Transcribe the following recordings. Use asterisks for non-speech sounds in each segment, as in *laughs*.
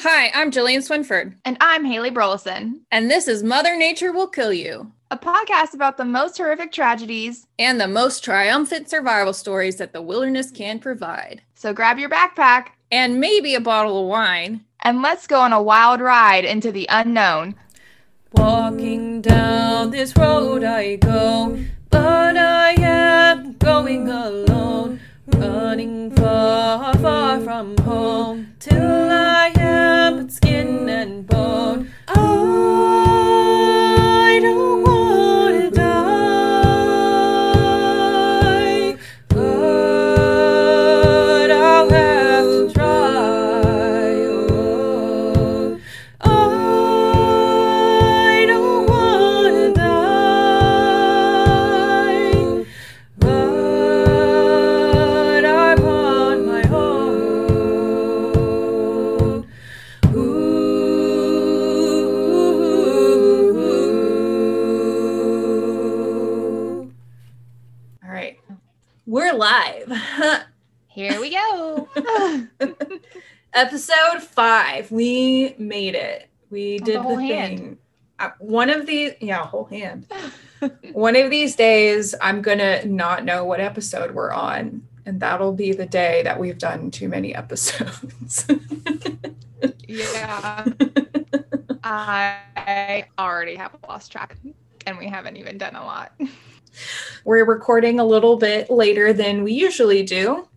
Hi, I'm Jillian Swinford, And I'm Haley Burleson, and this is Mother Nature Will Kill You, a podcast about the most horrific tragedies. and the most triumphant survival stories that the wilderness can provide. So grab your backpack And maybe a bottle of wine. and let's go on a wild ride into the unknown. Walking down this road I go, but I am going alone. Running far, far from home, till I am but skin and bone. I Episode five. We made it. We did the the, thing. Uh, one of these, yeah, whole hand. *laughs* one of these days, I'm gonna not know what episode we're on, and that'll be the day that we've done too many episodes. yeah. *laughs* I already have lost track and we haven't even done a lot. we're recording a little bit later than we usually do.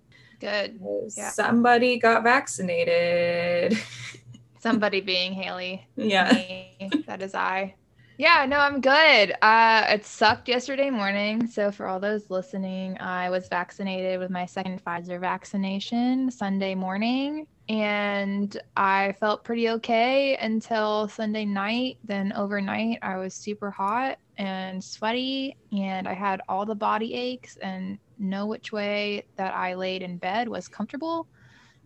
Good. Yeah. Somebody got vaccinated. *laughs* Somebody being Haley. yeah. Me. That is I. Yeah, no, I'm good. Uh, it sucked yesterday morning. So, for all those listening, I was vaccinated with my second Pfizer vaccination Sunday morning, and I felt pretty okay until Sunday night. Then, overnight, I was super hot and sweaty, and I had all the body aches, and no which way that I laid in bed was comfortable.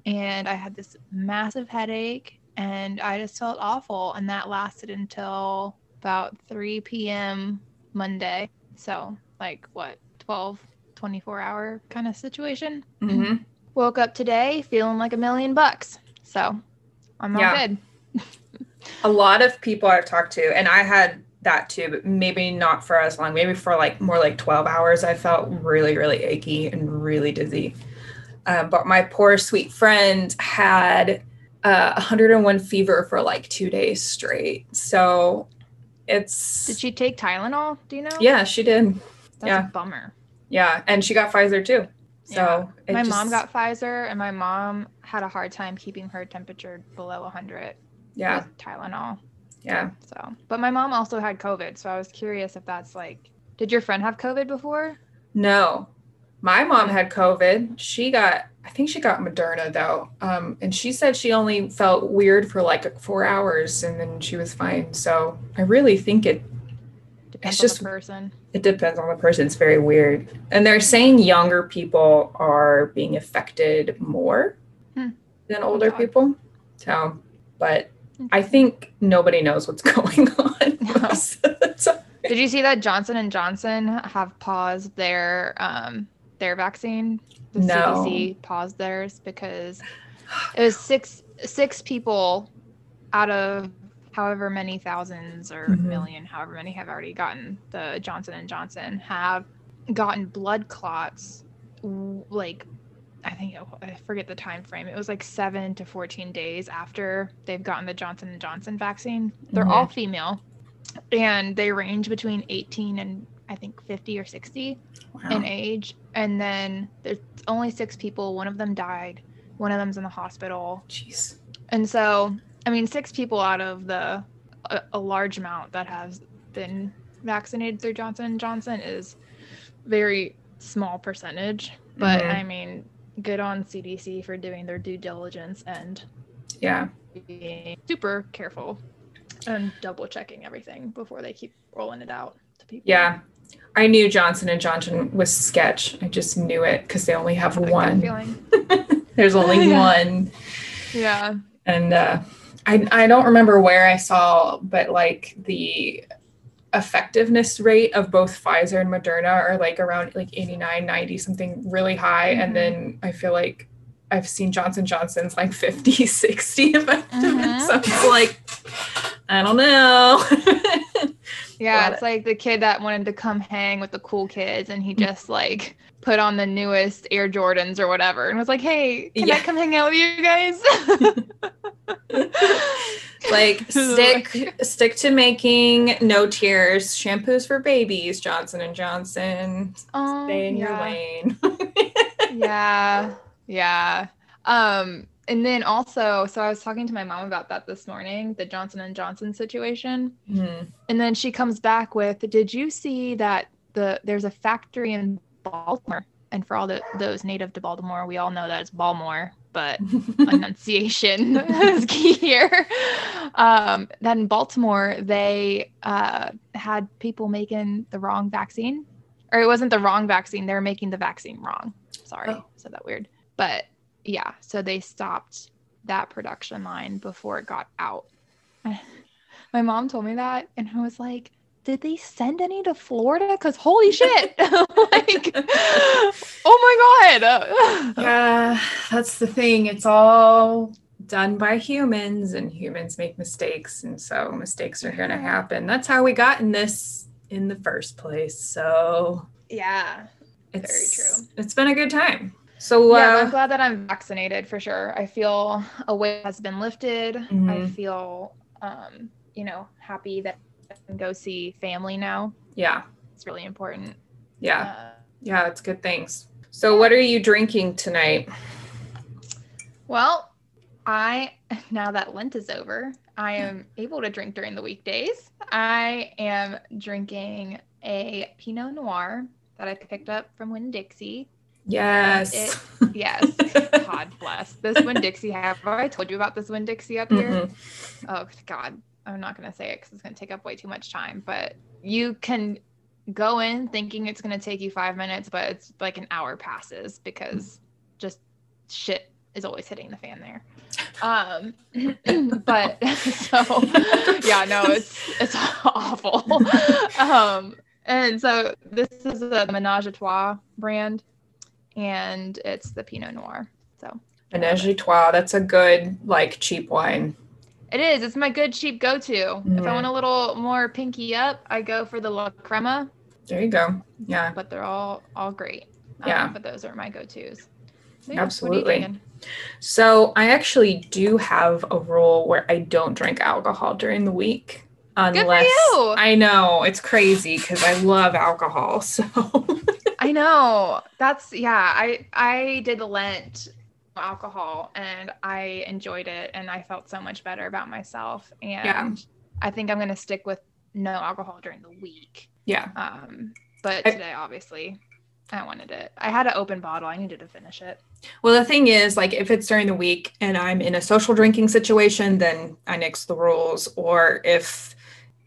And I had this massive headache, and I just felt awful. And that lasted until about 3 p.m. Monday. So, like, what, 12, 24 hour kind of situation. Mm-hmm. Woke up today feeling like a million bucks. So, I'm all Yeah. good. *laughs* A lot of people I've talked to, and I had that too, but maybe not for as long, maybe for like more like 12 hours. I felt really, really achy and really dizzy. Um, but my poor sweet friend had uh, 101 fever for like two days straight. So it's, Did she take Tylenol? Do you know? yeah, she did. That's yeah. a bummer. Yeah. And she got Pfizer too. So it my just- mom got Pfizer, and my mom had a hard time keeping her temperature below 100 yeah, with Tylenol. Yeah. So, but my mom also had COVID. So I was curious if that's like, did your friend have COVID before? No, my mom had COVID. She got, I think she got Moderna though. Um, and she said she only felt weird for like four hours and then she was fine. So I really think it, Depends just- on the person. it depends on the person. It's very weird. And they're saying younger people are being affected more Hmm. than older people. So, but I think nobody knows what's *laughs* going on. No. *laughs* Did you see that Johnson and Johnson have paused their um their vaccine? The No. CDC paused theirs because it was six six people out of however many thousands or Mhm. million, however many have already gotten the Johnson and Johnson have gotten blood clots like I think I forget the time frame. It was like 7 to 14 days after they've gotten the Johnson and Johnson vaccine. They're Mhm. all female and they range between 18 and I think 50 or 60 wow. in age. And then there's only six people. One of them died. One of them's in the hospital. Jeez. And so, I mean, six people out of the a, a large amount that has been vaccinated through Johnson and Johnson is very small percentage. But Mhm. I mean, good on CDC for doing their due diligence and Yeah. being super careful and double checking everything before they keep rolling it out to people. Yeah. I knew Johnson and Johnson was sketch. I just knew it because they only have I got a gut one. *laughs* There's only *laughs* Yeah. one. Yeah. And uh, I, I don't remember where I saw, but like the effectiveness rate of both Pfizer and Moderna are like around like 89, 90, something really high. Mhm. And then I feel like I've seen Johnson Johnson's like 50, *laughs* 60 effectiveness. Mhm. So like, I don't know. *laughs* Yeah, But- it's like the kid that wanted to come hang with the cool kids and he just like put on the newest Air Jordans or whatever and was like, "Hey, can I Yeah. come hang out with you guys?" *laughs* like *laughs* stick stick to making no tears shampoos for babies johnson and johnson Oh, stay in your lane *laughs* yeah yeah um and then also so i was talking to my mom about that this morning the johnson and johnson situation Mhm. and then she comes back with did you see that the there's a factory in baltimore and for all the, those native to baltimore we all know that it's baltimore but *laughs* enunciation *laughs* is key here. Um, that in Baltimore, they uh, had people making the wrong vaccine, or it wasn't the wrong vaccine. They were making the vaccine wrong. Sorry, Oh. said that weird. But yeah, so they stopped that production line before it got out. *laughs* My mom told me that, and I was like, did they send any to Florida? Because holy shit! *laughs* *laughs* like, oh my god! *laughs* yeah that's the thing it's all done by humans and humans make mistakes and so mistakes are going to happen that's how we got in this in the first place so yeah. it's very true. it's been a good time so yeah, uh, I'm glad that I'm vaccinated for sure. I feel a weight has been lifted. I Mhm. feel, um, you know, happy that Can go see family now. yeah It's really important. yeah Uh, yeah it's good things so what are you drinking tonight well, I *laughs* now that Lent is over, I am able to drink during the weekdays. I am drinking a Pinot Noir that I picked up from Winn Dixie. yes It- *laughs* Yes, God bless this Winn Dixie. Have I told you about this Winn Dixie up here? Mhm. oh god i'm not going to say it because it's going to take up way too much time but you can go in thinking it's going to take you five minutes but it's like an hour passes because just shit is always hitting the fan there um *clears throat* but *laughs* so yeah no it's it's *laughs* awful um and so this is the menage a trois brand and it's the pinot noir so Menage a trois. That's a good, like, cheap wine. It is. It's my good cheap go to. If. I want a little more pinky up, I go for the La Crema, There you go. Yeah, but they're all all great. Um, Yeah. but those are my go tos. So, Absolutely. So I actually do have a rule where I don't drink alcohol during the week. Unless. I know it's crazy because I love alcohol. *laughs* So I know. That's yeah. I I did the Lent alcohol and I enjoyed it and I felt so much better about myself. And Yeah. I think I'm gonna stick with no alcohol during the week. yeah, Um, but today obviously I wanted it. I had an open bottle. I needed to finish it. Well, the thing is, like, if it's during the week and I'm in a social drinking situation, then I nix the rules. Or if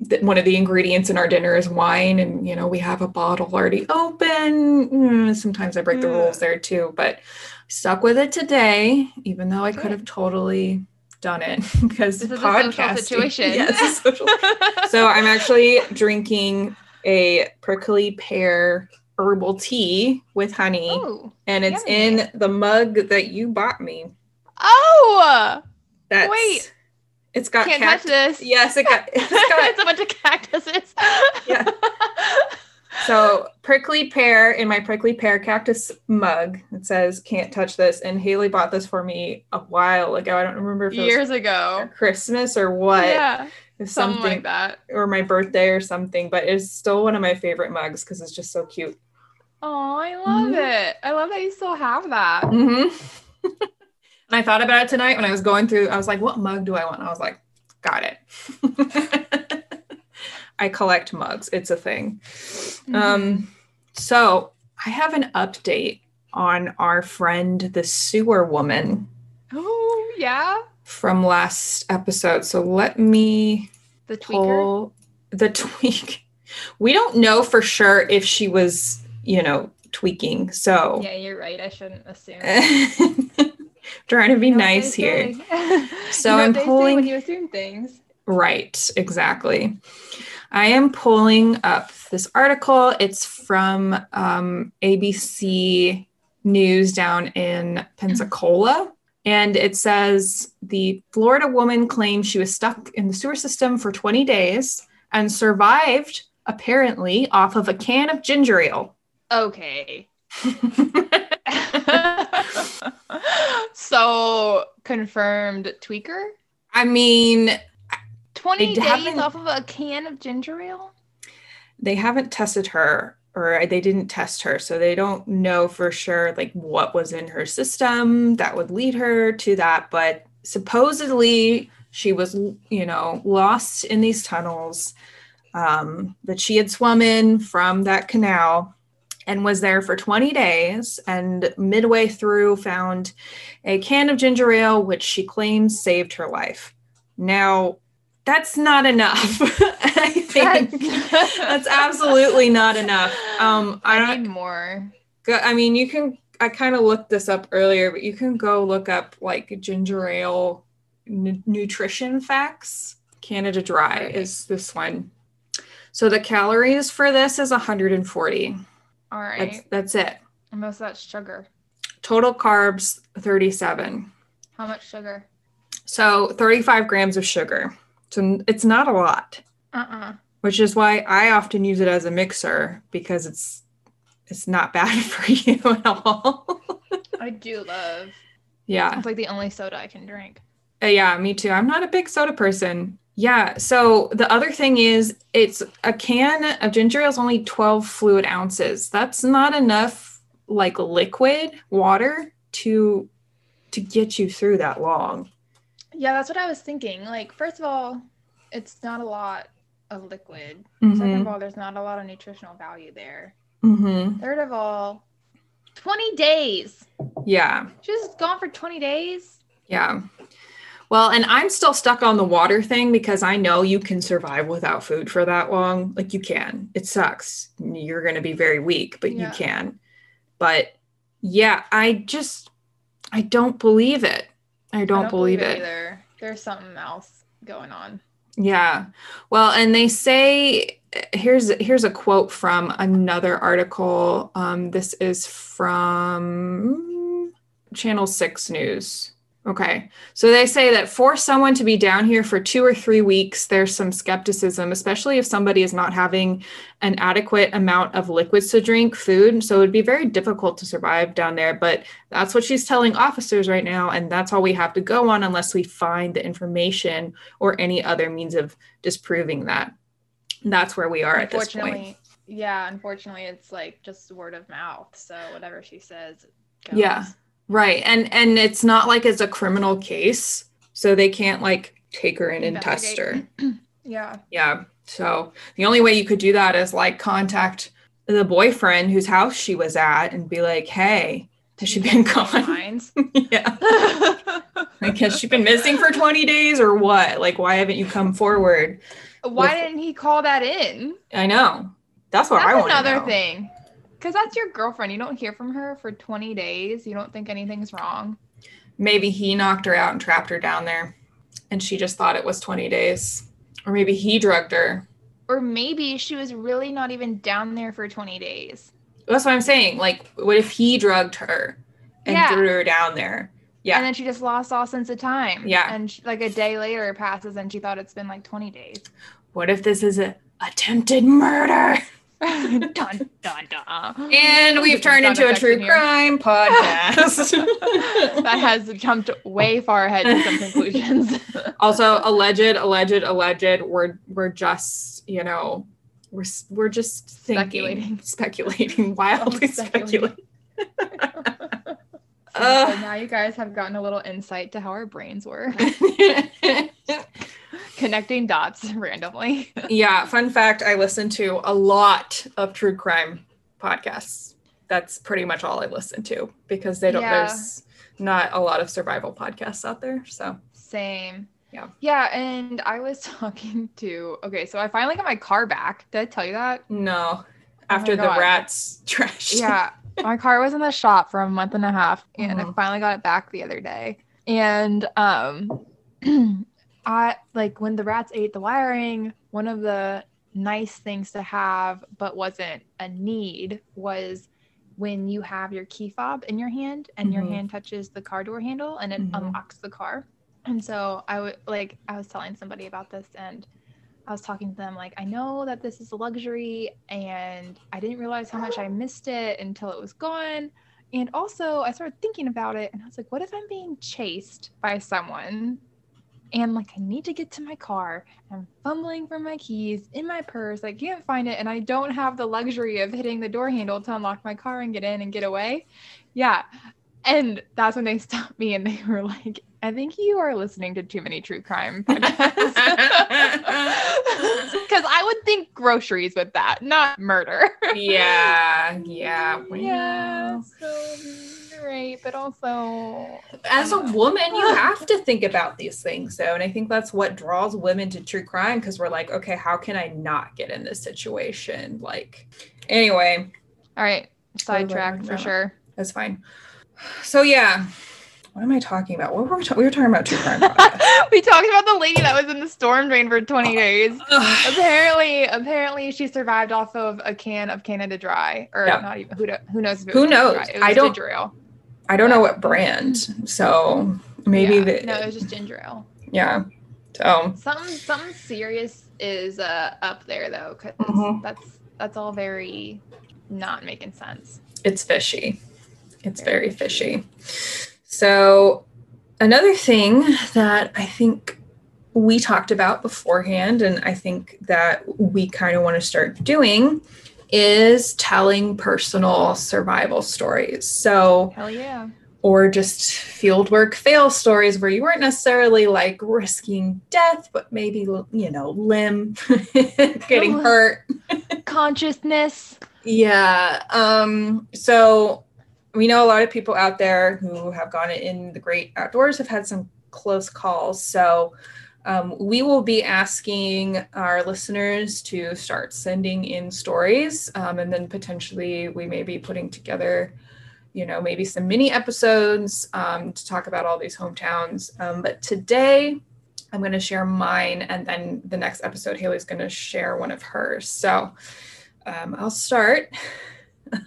th- one of the ingredients in our dinner is wine and, you know, we have a bottle already open, mm, sometimes I break the Mm. rules there too. But stuck with it today, even though I could have totally done it *laughs* because This is a social podcasting- situation. *laughs* Yes, social *laughs* so I'm actually drinking a prickly pear herbal tea with honey, Oh, and it's yummy. in the mug that you bought me. oh! That's, Wait. it's got Can't cact- touch this. Yes, it got. It's it's got a bunch of cactuses. Yeah. So prickly pear in my prickly pear cactus mug. It says "Can't touch this," and Haley bought this for me a while ago. I don't remember if it was Years ago. Christmas or what. Yeah, something, something like that. or my birthday or something, but it's still one of my favorite mugs because it's just so cute. Oh, I love Mhm. it. I love that you still have that. hmm *laughs* and I thought about it tonight when I was going through. I was like, "What mug do I want?" And I was like, "Got it." *laughs* I collect mugs. It's a thing. Mm-hmm. Um, so I have an update on our friend, the sewer woman, oh, yeah. from last episode. So let me The tweaker. pull the tweak. *laughs* We don't know for sure if she was, you know, tweaking. So Yeah, you're right. I shouldn't assume. *laughs* trying to be You know nice here. *laughs* So You know I'm what they say pulling- when you assume things. Right, exactly. I am pulling up this article. It's from um, ABC news down in Pensacola. And it says the Florida woman claims she was stuck in the sewer system for 20 days and survived apparently off of a can of ginger ale. Okay. *laughs* *laughs* so confirmed tweaker. I mean, 20 days off of a can of ginger ale? they haven't tested her or they didn't test her so they don't know for sure like what was in her system that would lead her to that but supposedly she was you know lost in these tunnels um, that she had swum in from that canal and was there for 20 days and midway through found a can of ginger ale which she claims saved her life now that's not enough *laughs* i think *laughs* that's absolutely not enough. Um, I I don't. need more. go- I mean, you can. I kind of looked this up earlier, but you can go look up like ginger ale n- nutrition facts. Canada Dry Right. is this one. So the calories for this is 140. All right. That's that's it. And most of that's sugar. Total carbs 37. How much sugar? So 35 grams of sugar. So it's not a lot. Uh-uh. which is why I often use it as a mixer because it's it's not *laughs* bad for you at all. I do love. yeah. It's like the only soda I can drink. Uh, yeah, me too. I'm not a big soda person. Yeah. So the other thing is it's a can of ginger ale is only 12 fluid ounces. That's not enough like liquid water to to get you through that long. Yeah, that's what I was thinking. Like, first of all, it's not a lot of liquid. Second Mm-hmm. of all, there's not a lot of nutritional value there. Mm-hmm. Third of all, 20 days. Yeah. She's gone for 20 days. Yeah. Well, and I'm still stuck on the water thing because I know you can survive without food for that long. Like you can. It sucks. You're going to be very weak, but Yeah. you can. But yeah, I just I don't believe it. I don't, believe, it. either. There's something else going on. Yeah. Well, and they say here's here's a quote from another article. Um, this is from Channel Six News. Okay. So they say that for someone to be down here for two or three weeks, there's some skepticism, especially if somebody is not having an adequate amount of liquids to drink, food. So it would be very difficult to survive down there. But that's what she's telling officers right now. And that's all we have to go on unless we find the information or any other means of disproving that. That's where we are at this point. Yeah, unfortunately, it's like just word of mouth. So whatever she says, goes. Yeah. Right. And and it's not like it's a criminal case. So they can't like take her in and test her. *clears throat* Yeah. Yeah. So the only way you could do that is like contact the boyfriend whose house she was at and be like, hey, has she been gone? *laughs* Yeah. *laughs* Like, has she been missing for 20 days or what? Like, why haven't you come forward? Why With- didn't he call that in? I know. That's what I want to another thing. Because that's your girlfriend. You don't hear from her for 20 days. You don't think anything's wrong. Maybe he knocked her out and trapped her down there and she just thought it was 20 days. Or maybe he drugged her. Or maybe she was really not even down there for 20 days. That's what I'm saying. Like, what if he drugged her and Yeah. threw her down there? Yeah. And then she just lost all sense of time. Yeah. And she, like a day later passes and she thought it's been like 20 days. What if this is a attempted murder? *laughs* *laughs* dun, dun, dun. And we've turned into a true in crime podcast. *laughs* that has jumped way far ahead to some conclusions. *laughs* also, alleged, alleged, alleged. We're we're just you know we're we're just thinking, Speculating. speculating, wildly Speculating. speculating. So now uh. you guys have gotten a little insight to how our brains work, *laughs* connecting dots randomly. yeah. Fun fact: I listen to a lot of true crime podcasts. That's pretty much all I listen to because they don't. Yeah. There's not a lot of survival podcasts out there. So Same. Yeah. Yeah, and I was *laughs* talking to okay, so I finally got my car back. Did I tell you that? no. Oh After the Oh God. rats *laughs* trashed. Yeah. My car was in the shop for a month and a half and I Mhm. finally got it back the other day. And um *clears throat* I like when the rats ate the wiring, one of the nice things to have but wasn't a need was when you have your key fob in your hand and your Mhm. hand touches the car door handle and it Mhm. unlocks the car. And so I would like I was telling somebody about this and I was talking to them like I know that this is a luxury and I didn't realize how much I missed it until it was gone. And also I started thinking about it and I was like what if I'm being chased by someone and like I need to get to my car. I'm fumbling for my keys in my purse. I can't find it, and I don't have the luxury of hitting the door handle to unlock my car and get in and get away. Yeah. And that's when they stopped me and they *laughs* were like, I think you are listening to too many true crime *laughs* podcasts. *laughs* Because I would think groceries with that, not murder. yeah, yeah. yeah. So, right. But also, As a um, woman, you *sighs* have to think about these things, though. And I think that's what draws women to true crime because we're like, okay, how can I not get in this situation? Like, anyway, all right, Totally sidetracked for sure. that's fine. So, yeah. What am I talking about? What were we, ta- we were talking about true *laughs* crime. we talked about the lady that was in the storm drain for 20 days. *sighs* Apparently, apparently she survived off of a can of Canada Dry, or Yeah. not even who, do, who knows? Who knows? Dry. It was I don't- ginger ale. I don't know what brand, so maybe Yeah. the no, it was just ginger ale. yeah. So Something something serious is uh, up there though, because Mhm. that's that's all very not making sense. it's fishy. It's Very fishy. So, another thing that I think we talked about beforehand, and I think that we kind of want to start doing is telling personal survival stories. So, Hell yeah. or just fieldwork fail stories where you weren't necessarily like risking death, but maybe, you know, limb *laughs* getting hurt. *laughs* Consciousness. Yeah. Um, so we know a lot of people out there who have gone in the great outdoors have had some close calls. So um, we will be asking our listeners to start sending in stories, um, and then potentially we may be putting together, you know, maybe some mini episodes um, to talk about all these hometowns. Um, but today, I'm going to share mine, and then the next episode, Haley's going to share one of hers. So um, I'll start. *laughs*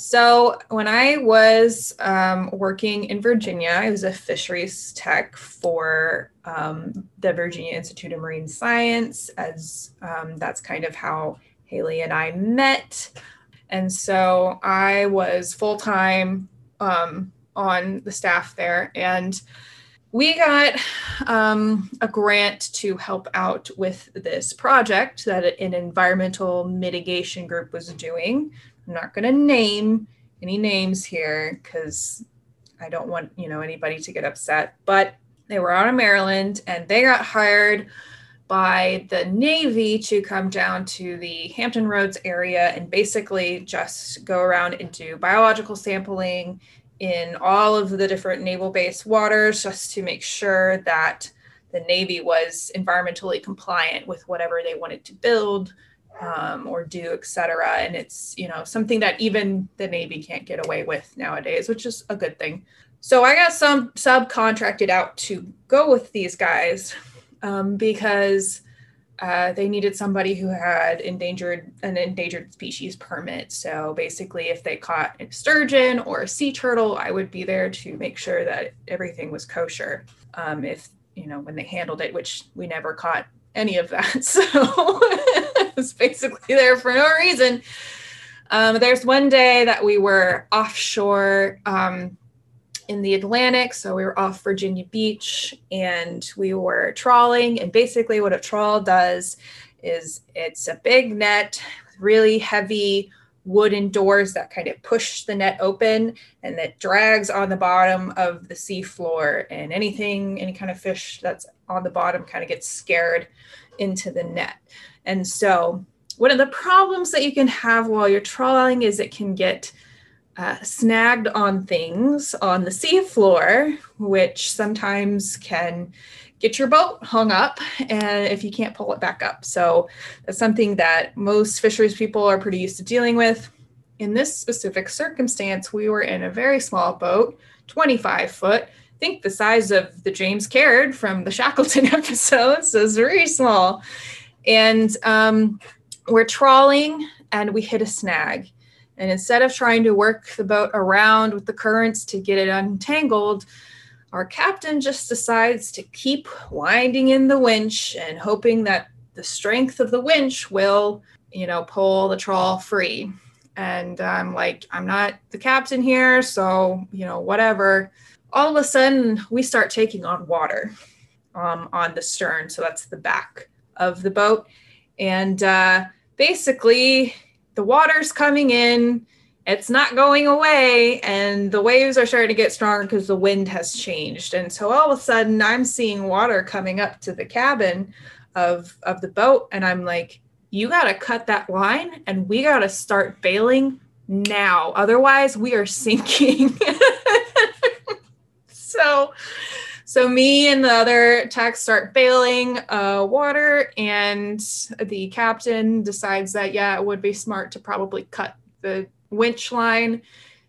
so, when I was um, working in Virginia, I was a fisheries tech for um, the Virginia Institute of Marine Science, as um, that's kind of how Haley and I met. And so I was full time um, on the staff there. And we got um, a grant to help out with this project that an environmental mitigation group was doing. I'm not going to name any names here because I don't want you know anybody to get upset. But they were out of Maryland and they got hired by the Navy to come down to the Hampton Roads area and basically just go around and do biological sampling in all of the different naval base waters just to make sure that the Navy was environmentally compliant with whatever they wanted to build um, or do, et cetera. And it's, you know, something that even the Navy can't get away with nowadays, which is a good thing. So I got some subcontracted out to go with these guys um, because uh, they needed somebody who had endangered an endangered species permit. So basically, if they caught a sturgeon or a sea turtle, I would be there to make sure that everything was kosher. Um, if you know when they handled it, which we never caught any of that, *laughs* so it was basically there for no reason. Um, there's one day that we were offshore. Um, in the Atlantic. So we were off Virginia Beach and we were trawling. And basically, what a trawl does is it's a big net really heavy wooden doors that kind of push the net open and that drags on the bottom of the sea floor. And anything, any kind of fish that's on the bottom kind of gets scared into the net. And so, one of the problems that you can have while you're trawling is it can get uh, snagged on things on the seafloor, which sometimes can get your boat hung up and if you can't pull it back up. So that's something that most fisheries people are pretty used to dealing with. In this specific circumstance, we were in a very small boat, 25 foot. I think the size of the James Caird from the *laughs* Shackleton episode, so it's very small. And um, we're trawling and we hit a snag And instead of trying to work the boat around with the currents to get it untangled, our captain just decides to keep winding in the winch and hoping that the strength of the winch will, you know, pull the trawl free. And I'm like, I'm not the captain here, so, you know, whatever. All of a sudden, we start taking on water um, on the stern. So that's the back of the boat. And uh, basically, the water's coming in it's not going away and the waves are starting to get stronger because the wind has changed. And so all of a sudden i'm seeing water coming up to the cabin of of the boat and i'm like you got to cut that line and we got to start bailing now otherwise we are sinking. *laughs* So so me and the other techs start bailing uh, water and the captain decides that yeah it would be smart to probably cut the winch line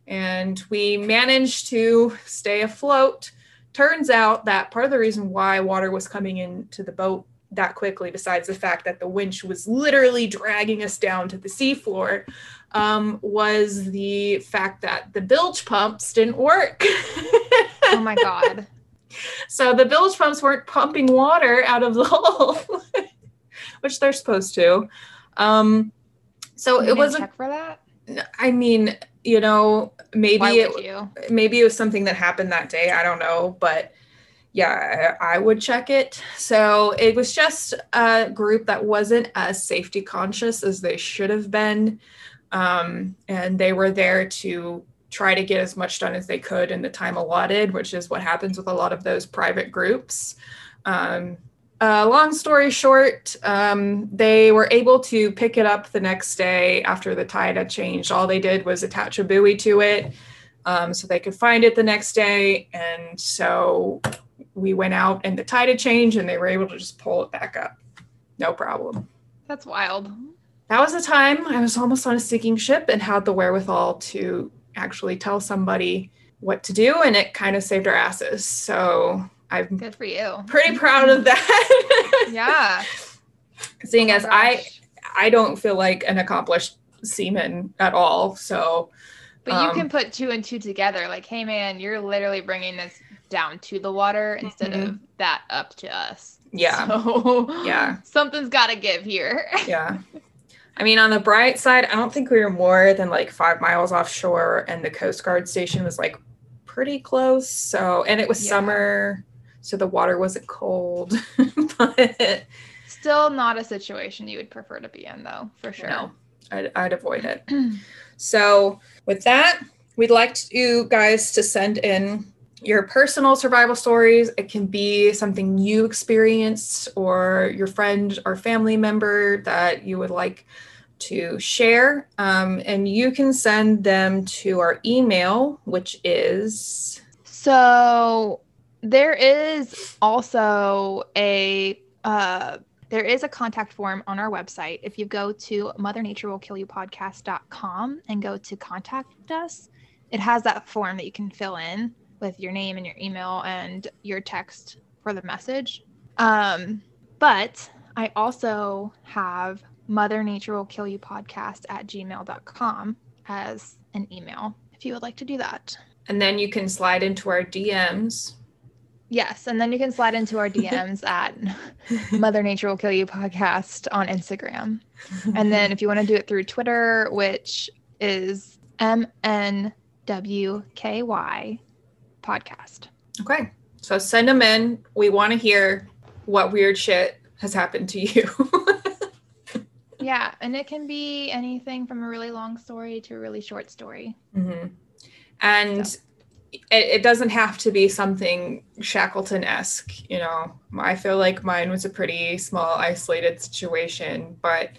and we managed to stay afloat. Turns out that part of the reason why water was coming into the boat that quickly, besides the fact that the winch was literally dragging us down to the seafloor, um, was the fact that the bilge pumps didn't work. oh my God. *laughs* So the bilge pumps weren't pumping water out of the *laughs* hole, which they're supposed to. Um, so You it was a check for that. I mean, you know, maybe it, you? maybe it was something that happened that day. I don't know, but yeah, I, I would check it. So it was just a group that wasn't as safety conscious as they should have been, um, and they were there to try to get as much done as they could in the time allotted, which is what happens with a lot of those private groups. Um, uh, long story short, um, they were able to pick it up the next day after the tide had changed. All they did was attach a buoy to it um, so they could find it the next day. And so we went out and the tide had changed and they were able to just pull it back up. No problem. That's wild. That was the time I was almost on a sinking ship and had the wherewithal to actually tell somebody what to do. And it kind of saved our asses. So I'm Good for you. pretty proud of that. *laughs* *laughs* Yeah. Seeing Oh as I gosh. I don't feel like an accomplished seaman at all. So But you um, can put two and two together. Like, hey, man, you're literally bringing this down to the water instead of that up to us. yeah, So, Yeah. *laughs* Something's got to give here. yeah. I mean, on the bright side, I don't think we were more than like five miles offshore, and the Coast Guard station was like pretty close. So, and it was Yeah. summer, so the water wasn't cold. *laughs* but Still not a situation you would prefer to be in, though, for sure. no, I'd, I'd avoid it. *clears throat* So, with that, we'd like to, you guys to send in your personal survival stories. It can be something you experienced or your friend or family member that you would like to share. Um, and you can send them to our email, which is So there is also a uh, there is a contact form on our website. If you go to mothernaturewill.kill-you-podcast.com and go to contact us, it has that form that you can fill in with your name and your email and your text for the message. Um, but I also have Mother Nature Will Kill You podcast at gmail.com as an email if you would like to do that. and then you can slide into our DMs. Yes, and then you can slide into our DMs *laughs* at Mother Nature Will Kill You podcast on Instagram. And then if you want to do it through Twitter, which is MNWKY podcast. Okay. So send them in. We want to hear what weird shit has happened to you. *laughs* Yeah, and it can be anything from a really long story to a really short story. hmm And it, it doesn't have to be something Shackleton esque. You know, I feel like mine was a pretty small, isolated situation, but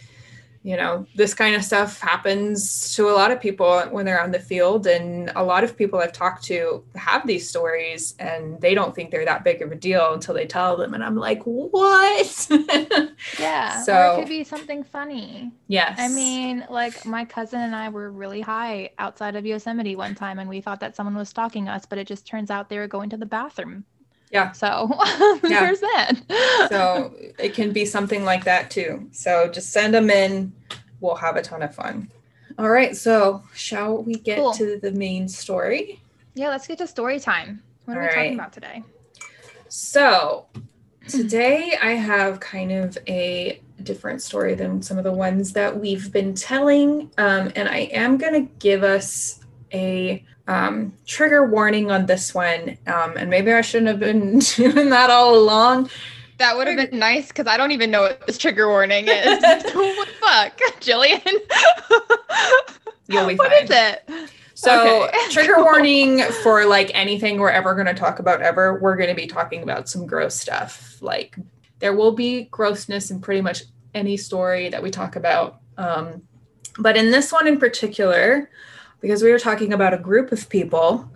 you know, this kind of stuff happens to a lot of people when they're on the field. And a lot of people I've talked to have these stories and they don't think they're that big of a deal until they tell them. And I'm like, what? *laughs* Yeah. So- it could be something funny. yes. I mean, like my cousin and I were really high outside of Yosemite one time and we thought that someone was stalking us, but it just turns out they were going to the bathroom. Yeah. So *laughs* Yeah. there's that. so it can be something like that too. So just send them in. We'll have a ton of fun. All right. So, shall we get Cool. to the main story? Yeah, let's get to story time. What are we All talking about today? So, today I have kind of a different story than some of the ones that we've been telling. Um, and I am going to give us a um, trigger warning on this one. Um, and maybe I shouldn't have been *laughs* doing that all along. That would have been nice because I don't even know what this trigger warning is. *laughs* *laughs* what the fuck, Jillian? You'll be fine. is it? So, Okay. trigger warning for like anything we're ever going to talk about ever. We're going to be talking about some gross stuff. Like, there will be grossness in pretty much any story that we talk about. Um, but in this one in particular, because we are talking about a group of people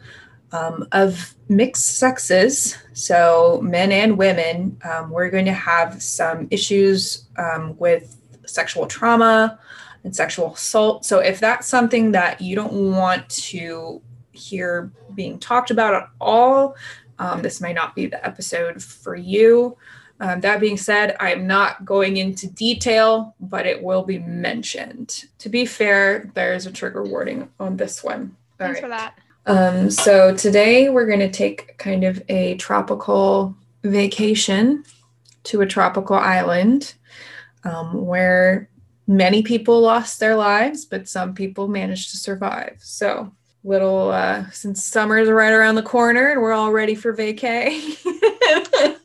um, of mixed sexes, so men and women, um, we're going to have some issues um, with sexual trauma, and sexual assault. So if that's something that you don't want to hear being talked about at all, um, this may not be the episode for you. Um, that being said, I'm not going into detail, but it will be mentioned. To be fair, there's a trigger warning on this one. All Thanks right. for that. Um, so today we're going to take kind of a tropical vacation to a tropical island um, where many people lost their lives, but some people managed to survive. So little uh, since summer's right around the corner and we're all ready for vacay. *laughs*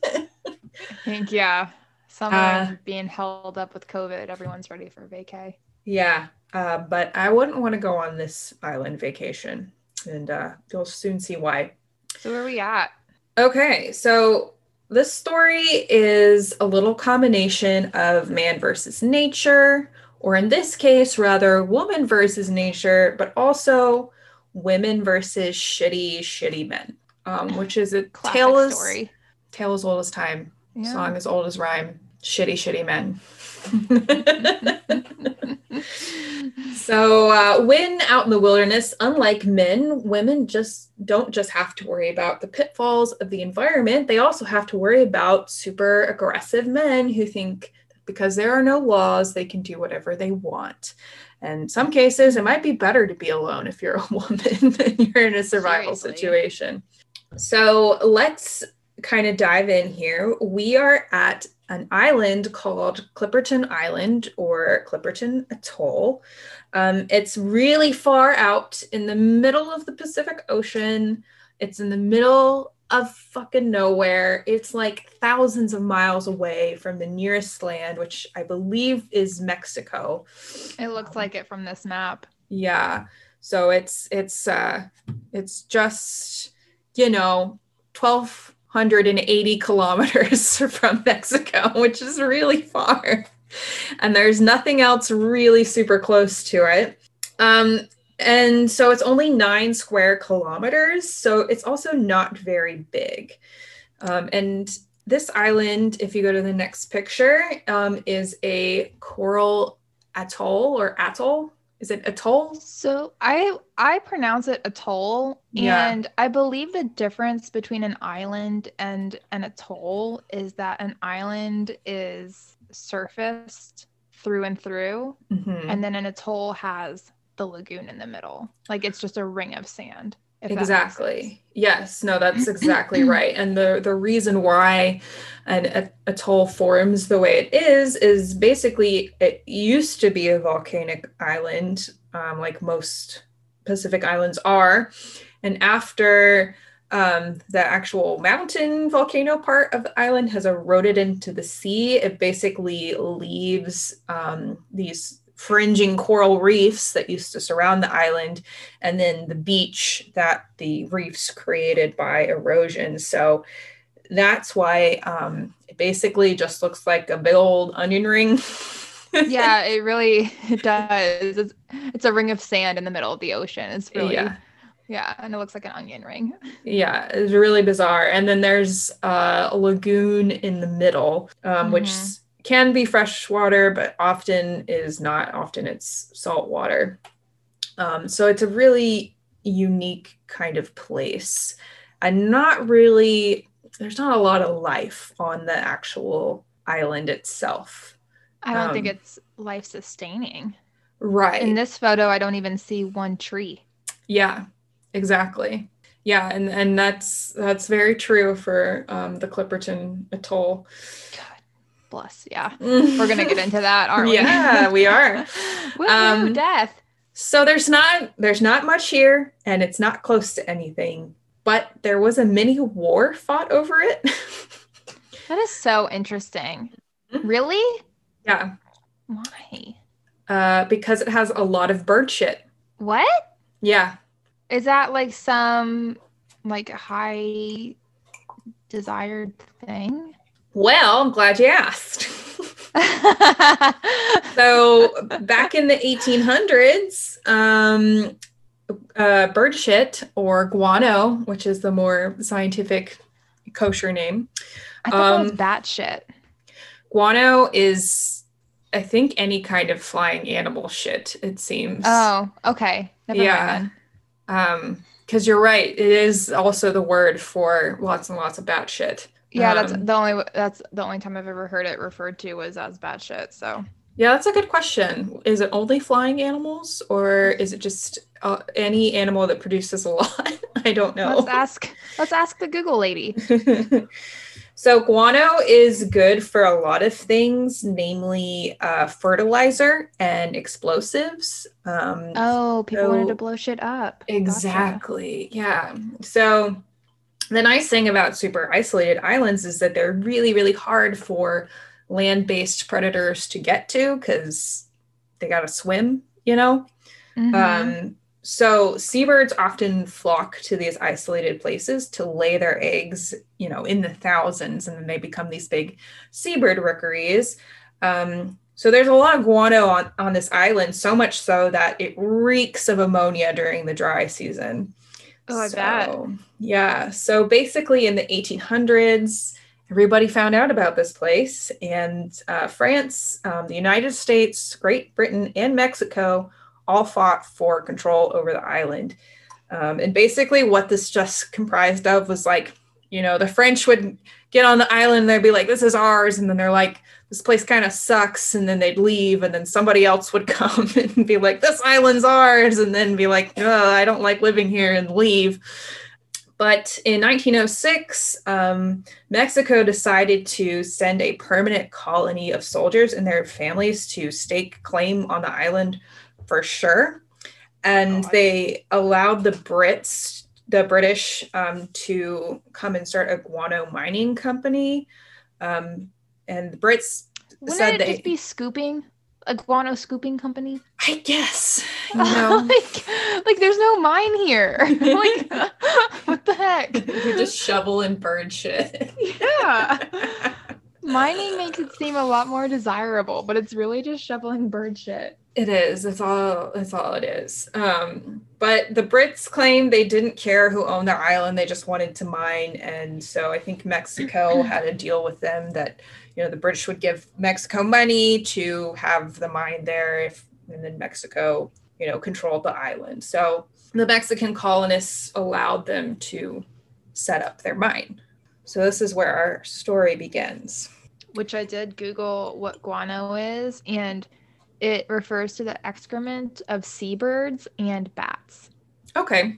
I think yeah. Someone Uh, being held up with COVID. Everyone's ready for vacay. yeah, uh, but I wouldn't want to go on this island vacation, and uh, you'll soon see why. So where are we at? Okay, so this story is a little combination of man versus nature, or in this case, rather, woman versus nature, but also women versus shitty, shitty men, um, which is a Classic tale as, story. tale as old as time, Yeah. song as old as rhyme, shitty, shitty men. *laughs* So, uh, when out in the wilderness, unlike men, women just don't just have to worry about the pitfalls of the environment. They also have to worry about super aggressive men who think because there are no laws, they can do whatever they want. And in some cases, it might be better to be alone if you're a *laughs* woman and you're in a survival Seriously. situation. So, let's kind of dive in here. We are at an island called Clipperton Island or Clipperton Atoll. Um, it's really far out in the middle of the Pacific Ocean. It's in the middle of fucking nowhere. It's like thousands of miles away from the nearest land, which I believe is Mexico. It looks like it from this map. Yeah. So it's it's uh it's just, you know, 1280 kilometers *laughs* from Mexico, which is really far. And there's nothing else really super close to it. Um and so it's only nine square kilometers. So it's also not very big. Um, and this island, if you go to the next picture, um, is a coral atoll or atoll. Is it atoll? So I I pronounce it atoll, Yeah. and I believe the difference between an island and an atoll is that an island is surfaced through and through, Mhm. and then an atoll has the lagoon in the middle. Like it's just a ring of sand. If that makes sense. Exactly. Yes. No, that's exactly *clears throat* right. And the the reason why an atoll forms the way it is is basically it used to be a volcanic island, um, like most Pacific islands are, and after um, the actual mountain volcano part of the island has eroded into the sea, it basically leaves um, these fringing coral reefs that used to surround the island and then the beach that the reefs created by erosion. So that's why um, it basically just looks like a big old onion ring. *laughs* yeah, it really it does. It's, it's a ring of sand in the middle of the ocean. It's really yeah, yeah, and it looks like an onion ring. yeah, it's really bizarre. And then there's uh, a lagoon in the middle, um, which Mhm. Can be fresh water, but often is not. Often it's salt water. Um, so it's a really unique kind of place. And not really, there's not a lot of life on the actual island itself. I don't think Um, it's life sustaining. Right. In this photo, I don't even see one tree. Yeah, exactly. Yeah, and and that's that's very true for um, the Clipperton Atoll. Bless. Yeah. We're gonna get into *laughs* that, aren't we? Yeah, we are. *laughs* Um, death. So there's not there's not much here, and it's not close to anything. But there was a mini war fought over it. *laughs* That is so interesting. Mhm. Really? yeah, Why? uh, because it has a lot of bird shit. What? Yeah, Is that like some like high desired thing? Well, I'm glad you asked. *laughs* so back in the 1800s, um, uh, bird shit or guano, which is the more scientific kosher name, I thought that was Um, bat shit. guano is, I think, any kind of flying animal shit. It seems. Oh, okay. Never Yeah. Um, because you're right, it is also the word for lots and lots of bat shit. Yeah, that's Um, the only that's the only time I've ever heard it referred to was as bad shit. So Yeah, that's a good question. Is it only flying animals, or is it just uh, any animal that produces a lot? *laughs* I don't know. let's ask let's ask the Google lady. *laughs* so guano is good for a lot of things, namely uh, fertilizer and explosives. Um, Oh, people wanted to blow shit up. Gotcha. Exactly. Yeah. So the nice thing about super isolated islands is that they're really, really hard for land based predators to get to because they got to swim, you know? Mhm. Um, so seabirds often flock to these isolated places to lay their eggs, you know, in the thousands, and then they become these big seabird rookeries. Um, so there's a lot of guano on, on this island, so much so that it reeks of ammonia during the dry season. Oh, I bet. Yeah. So basically, in the 1800s, everybody found out about this place, and uh, France, um, the United States, Great Britain, and Mexico all fought for control over the island. Um, and basically, what this just comprised of was like, you know, the French would get on the island, and they'd be like, "This is ours," and then they're like, "This place kind of sucks," and then they'd leave, and then somebody else would *laughs* come and be like, "This island's ours," and then be like, "Oh, I don't like living here," and leave. But in 1906, um, Mexico decided to send a permanent colony of soldiers and their families to stake claim on the island for sure. And God. they allowed the Brits, the British, um, to come and start a guano mining company. Um, and the Brits Wouldn't said it they, just be scooping? A guano scooping company? I guess, *laughs* you know, like, like there's no mine here. *laughs* like, *laughs* what the heck? you're just shoveling bird shit. yeah. Mining makes it seem a lot more desirable, but it's really just shoveling bird shit. It is. That's all. That's all it is. Um, but the Brits claim they didn't care who owned their island; they just wanted to mine, and so I think Mexico had a deal with them that you know the British would give Mexico money to have the mine there, if and then Mexico you know controlled the island. So the Mexican colonists allowed them to set up their mine. So this is where our story begins. Which I did Google what guano is, and it refers to the excrement of seabirds and bats. Okay.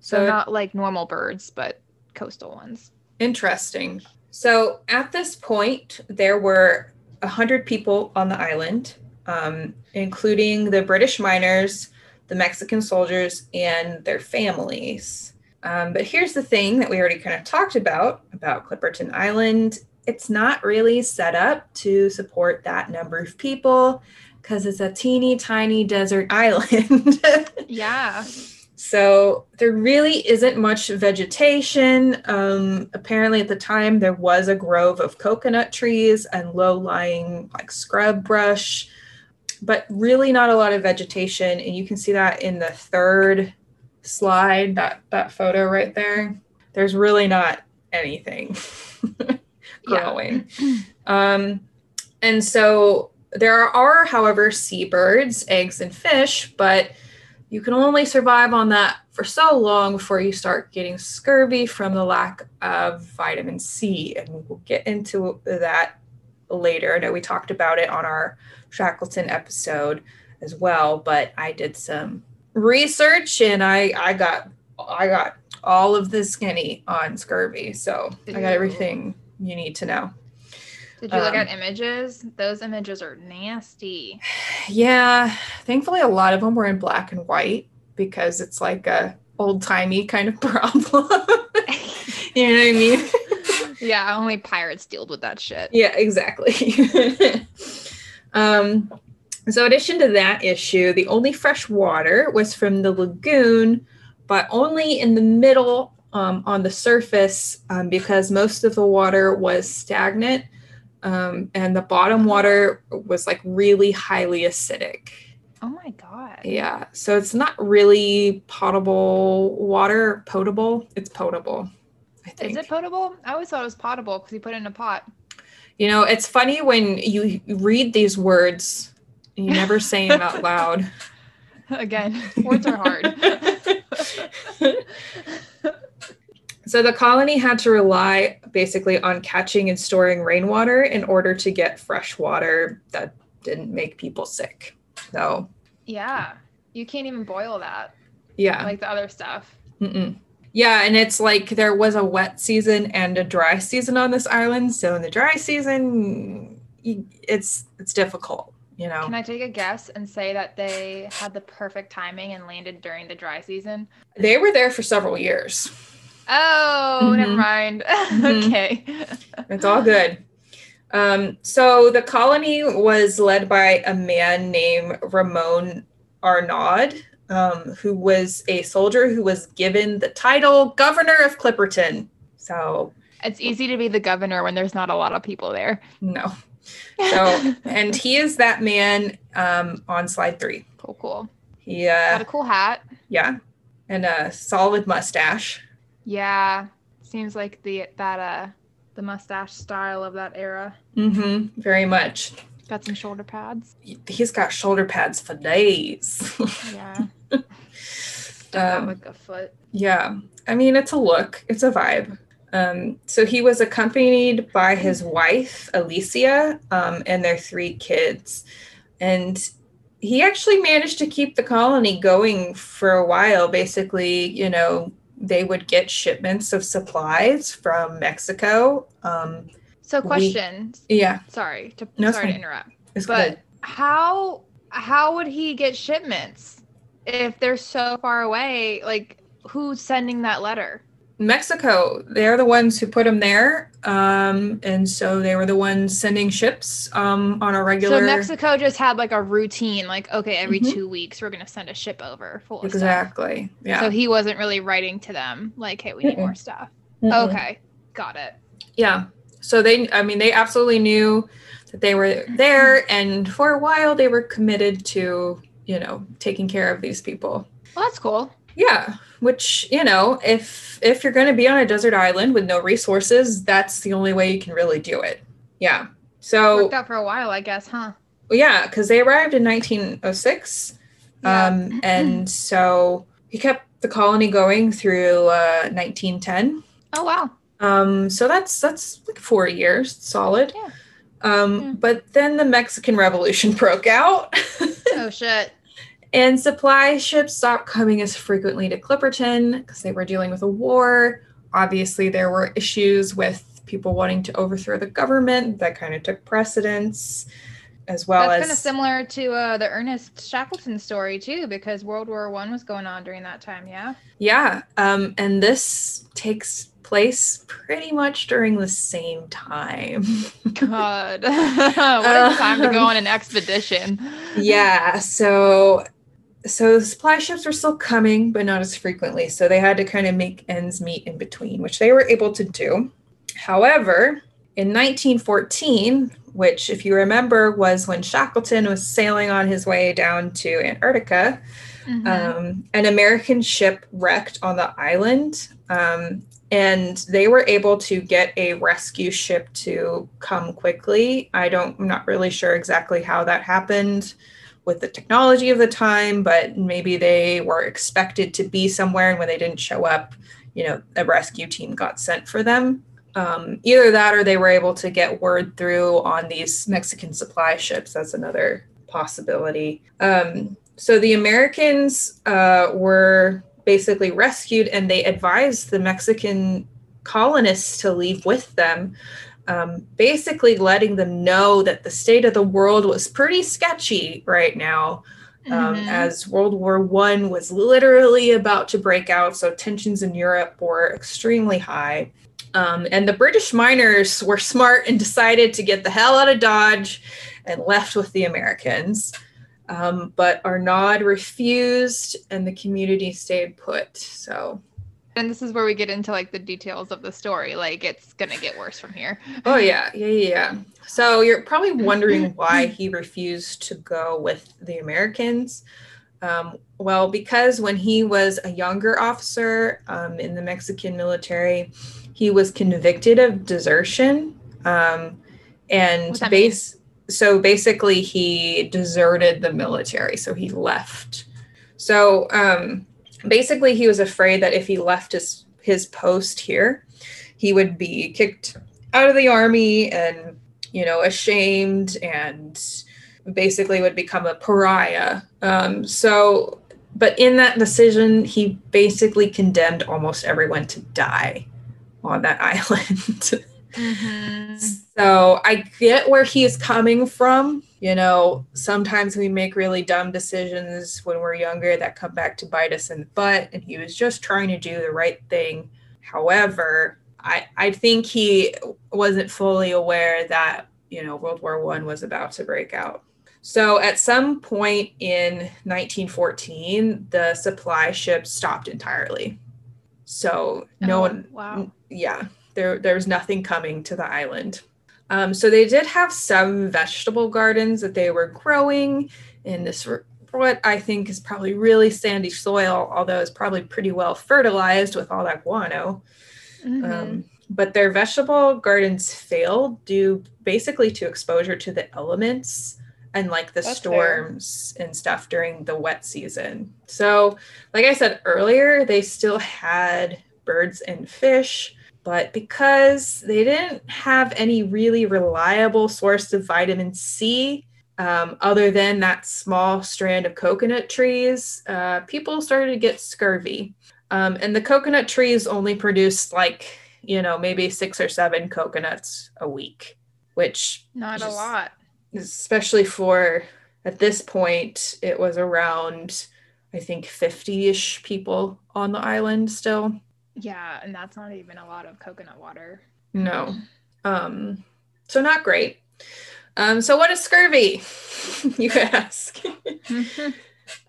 So, So not like normal birds, but coastal ones. Interesting. So at this point, there were a hundred people on the island, um, including the British miners, the Mexican soldiers, and their families. Um, but here's the thing that we already kind of talked about about Clipperton Island. It's not really set up to support that number of people because it's a teeny tiny desert *laughs* island. Yeah. So there really isn't much vegetation. Um, apparently, at the time, there was a grove of coconut trees and low lying like scrub brush, but really not a lot of vegetation. And you can see that in the third slide, that, that photo right there. There's really not anything *laughs* growing. Um, and so there are, however, seabirds, eggs, and fish, but you can only survive on that for so long before you start getting scurvy from the lack of vitamin C. And we'll get into that later. I know we talked about it on our Shackleton episode as well. But I did some research and I I got I got all of the skinny on scurvy. So I got everything you need to know. Did you look Um, at images? Those images are nasty. Yeah, thankfully a lot of them were in black and white because it's like a old timey kind of *laughs* problem. you know what I mean? *laughs* yeah, only pirates dealt with that shit. Yeah, exactly. *laughs* um, so, in addition to that issue, the only fresh water was from the lagoon, but only in the middle um, on the surface um, because most of the water was stagnant um, and the bottom water was like really highly acidic. Oh my god. Yeah, so it's not really potable water, potable. It's potable. I think. Is it potable? I always thought it was potable because you put it in a pot. You know, it's funny when you read these words, and you never say them out loud. *laughs* Again, words are hard. *laughs* *laughs* So the colony had to rely basically on catching and storing rainwater in order to get fresh water that didn't make people sick. So, yeah. You can't even boil that yeah. like the other stuff. Mm-mm. Yeah, and it's like there was a wet season and a dry season on this island. So in the dry season, it's it's difficult, you know. Can I take a guess and say that they had the perfect timing and landed during the dry season? They were there for several years. Oh, never Mhm. mind. *laughs* Mhm. okay. It's all good. Um, so the colony was led by a man named Ramon Arnaud, um, who was a soldier who was given the title Governor of Clipperton. So It's easy to be the governor when there's not a lot of people there. no. *laughs* So and he is that man um, on slide three. cool, cool. He Got uh, a cool hat. yeah, and a solid mustache. Yeah. Seems like the that uh the mustache style of that era. Mm-hmm. Very much. Got some shoulder pads. He's got shoulder pads for days. Yeah. *laughs* Um, like a foot. Yeah, I mean, it's a look, it's a vibe. Um, so he was accompanied by his wife, Alicia, um, and their three kids. And he actually managed to keep the colony going for a while. Basically, you know, they would get shipments of supplies from Mexico. Um, So we- question. yeah, Sorry to No, sorry to interrupt. it's But good. how how would he get shipments if they're so far away? Like who's sending that letter? Mexico, they're the ones who put them there. Um, and so they were the ones sending ships um, on a regular. So Mexico just had like a routine, like okay, every Mhm. two weeks we're gonna send a ship over full of stuff. Exactly. Yeah. So he wasn't really writing to them like, hey, we need Mm-mm. more stuff. Mm-mm. Okay, got it. Yeah. So they, I mean, they absolutely knew that they were there, and for a while they were committed to, you know, taking care of these people. Well, that's cool. Yeah. Which you know, if if you're going to be on a desert island with no resources, that's the only way you can really do it. Yeah. So Worked out for a while, I guess, huh? yeah, because they arrived in 1906, Yeah. um, and *clears throat* so he kept the colony going through uh, 1910. Oh wow. Um, so that's that's like four years, solid. Yeah. Um, Yeah. But then the Mexican Revolution *laughs* broke out, Oh shit. And supply ships stopped coming as frequently to Clipperton because they were dealing with a war. Obviously, there were issues with people wanting to overthrow the government that kind of took precedence, as well That's as kind of similar to uh, the Ernest Shackleton story too, because World War One was going on during that time. Yeah. Yeah, um, and this takes place pretty much during the same time. God, *laughs* what a time to go on an expedition. *laughs* yeah, so so the supply ships were still coming, but not as frequently. So they had to kind of make ends meet in between, which they were able to do. However, in 1914, which, if you remember, was when Shackleton was sailing on his way down to Antarctica, Mhm. um, an American ship wrecked on the island, um, and they were able to get a rescue ship to come quickly. I don't, I'm not really sure exactly how that happened with the technology of the time, but maybe they were expected to be somewhere, and when they didn't show up, you know, a rescue team got sent for them. Um, either that, or they were able to get word through on these Mexican supply ships. That's another possibility. Um, so the Americans uh, were basically rescued and they advised the Mexican colonists to leave with them, um, basically letting them know that the state of the world was pretty sketchy right now. Um, Mhm. As World War One was literally about to break out, so tensions in Europe were extremely high. Um, and the British miners were smart and decided to get the hell out of Dodge and left with the Americans. Um, but Arnaud refused and the community stayed put. So, And this is where we get into like the details of the story. Like it's gonna get worse from here. oh, yeah, yeah, yeah. yeah. So, you're probably *laughs* wondering why he refused to go with the Americans. Um, well, because when he was a younger officer um, in the Mexican military, he was convicted of desertion. Um, and base, so basically, he deserted the military. So he left. So um, basically, he was afraid that if he left his his post here, he would be kicked out of the army and you know ashamed and basically would become a pariah. Um, so, but in that decision, he basically condemned almost everyone to die on that *laughs* island. Mhm. So I get where he is coming from. You know, sometimes we make really dumb decisions when we're younger that come back to bite us in the butt, and he was just trying to do the right thing. However, I, I think he wasn't fully aware that, you know, World War One was about to break out. So at some point in 1914, the supply ships stopped entirely. So no Oh, one Wow. yeah there there was nothing coming to the island um, so they did have some vegetable gardens that they were growing in this what i think is probably really sandy soil although it's probably pretty well fertilized with all that guano Mhm. um, but their vegetable gardens failed due basically to exposure to the elements and like the That's fair. storms and stuff during the wet season. So, like I said earlier, they still had birds and fish, but because they didn't have any really reliable source of vitamin C, um, other than that small strand of coconut trees, uh, people started to get scurvy. Um, and the coconut trees only produced like, you know, maybe six or seven coconuts a week, which, Not a lot. especially for at this point, it was around, I think, 50 ish people on the island still. Yeah, and that's not even a lot of coconut water. No. Um, so not great. Um, so what is scurvy? *laughs* you ask. *laughs*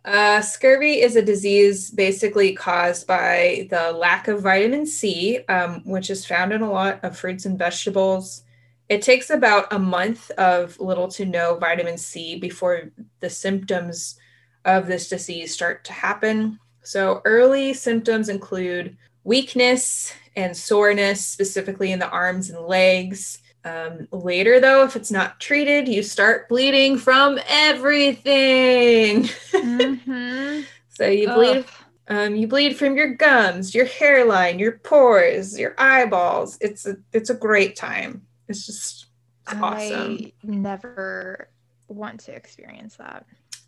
Uh, scurvy is a disease basically caused by the lack of vitamin C, um, which is found in a lot of fruits and vegetables. It takes about a month of little to no vitamin C before the symptoms of this disease start to happen. So, early symptoms include weakness and soreness, specifically in the arms and legs. Um, later, though, if it's not treated, you start bleeding from everything. Mhm. *laughs* So you bleed um, you bleed from your gums, your hairline, your pores, your eyeballs. It's a it's a great time. It's just it's awesome. I never want to experience that.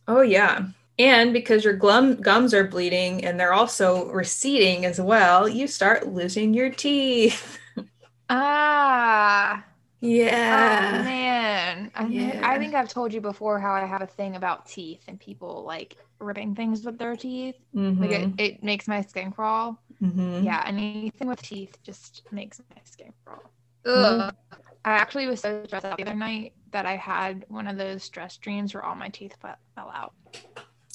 Oh yeah. And because your glum, gums are bleeding and they're also receding as well, you start losing your teeth. *laughs* Ah. Yeah. Oh man. I, Yeah. I think I've told you before how I have a thing about teeth and people like ripping things with their teeth. Like it, Mhm, it makes my skin crawl. mhm. Yeah, anything with teeth just makes my skin crawl. Ugh. I actually was so stressed out the other night that I had one of those stress dreams where all my teeth fell out.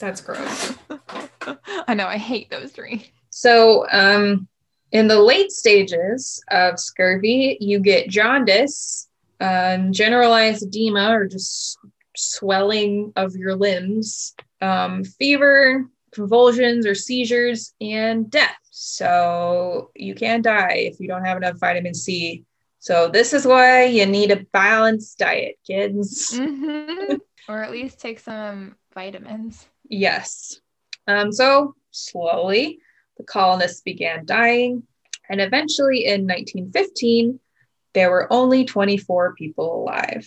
That's gross. *laughs* I know, I hate those dreams. So, um, in the late stages of scurvy, you get jaundice, um, generalized edema, or just swelling of your limbs, um, fever, convulsions or seizures, and death. So, you can die if you don't have enough vitamin C. So, this is why you need a balanced diet, kids. Mhm. *laughs* or at least take some vitamins. Yes. Um, so slowly, the colonists began dying, and eventually in 1915, there were only 24 people alive.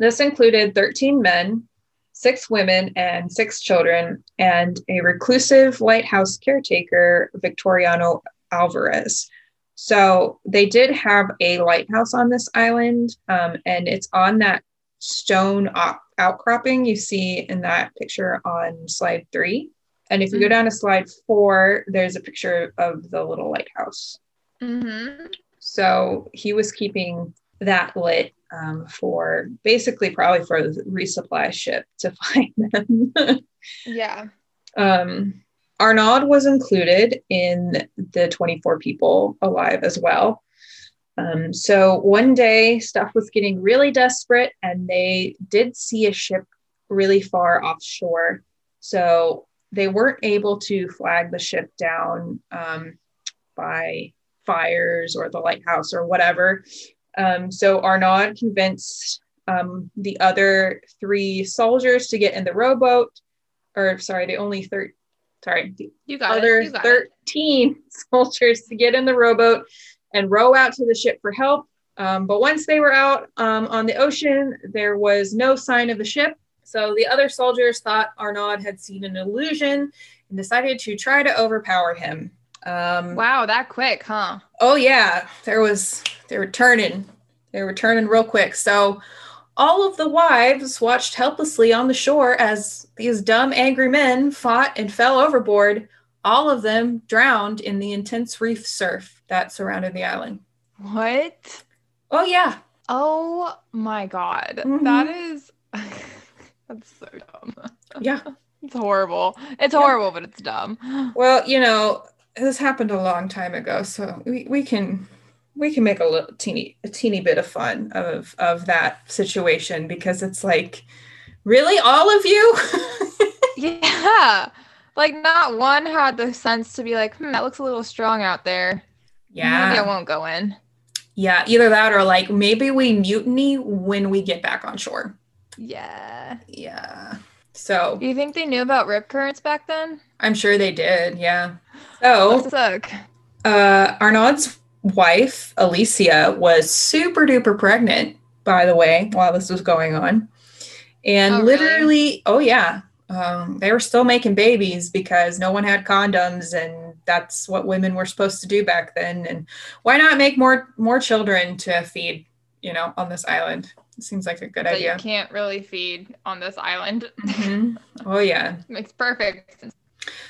This included 13 men, six women and six children, and a reclusive lighthouse caretaker, Victoriano Alvarez. So they did have a lighthouse on this island, um, and it's on that stone op- outcropping you see in that picture on slide three. And if you go Mhm. down to slide four, there's a picture of the little lighthouse. Mm-hmm. So he was keeping that lit um, for basically probably for the resupply ship to *laughs* find them. Yeah. um, Arnaud was included in the 24 people alive as well. Um, so one day, stuff was getting really desperate, and they did see a ship really far offshore. So they weren't able to flag the ship down um, by fires or the lighthouse or whatever. Um, so Arnaud convinced um, the other three soldiers to get in the rowboat, or sorry, the only third, sorry, the You got other it. You got it. 13 *laughs* soldiers to get in the rowboat and row out to the ship for help. Um, but once they were out um, on the ocean, there was no sign of the ship. So the other soldiers thought Arnaud had seen an illusion and decided to try to overpower him. Um, Wow, that quick, huh? Oh yeah, there was they were turning. They were turning real quick. So all of the wives watched helplessly on the shore as these dumb angry men fought and fell overboard. All of them drowned in the intense reef surf that surrounded the island. What? Oh yeah. Oh my god. Mhm. That is *laughs* that's so dumb. Yeah. *laughs* It's horrible. It's Yeah. horrible, but it's dumb. *gasps* Well, you know, this happened a long time ago, so we, we can we can make a little teeny a teeny bit of fun of of that situation because it's like really all of you *laughs* Yeah. Like not one had the sense to be like, hmm, that looks a little strong out there. Maybe I won't go in. Yeah, either that or like maybe we mutiny when we get back on shore. Yeah. Yeah. So Do you think they knew about rip currents back then? I'm sure they did. Yeah. So suck. uh, Arnaud's wife, Alicia, was super duper pregnant, by the way, while this was going on. And Oh, really? literally, oh, yeah. Um, they were still making babies because no one had condoms and that's what women were supposed to do back then. And why not make more more children to feed, you know, on this island? It seems like a good That idea. you can't really feed on this island. Mhm. *laughs* Oh yeah. Makes perfect sense.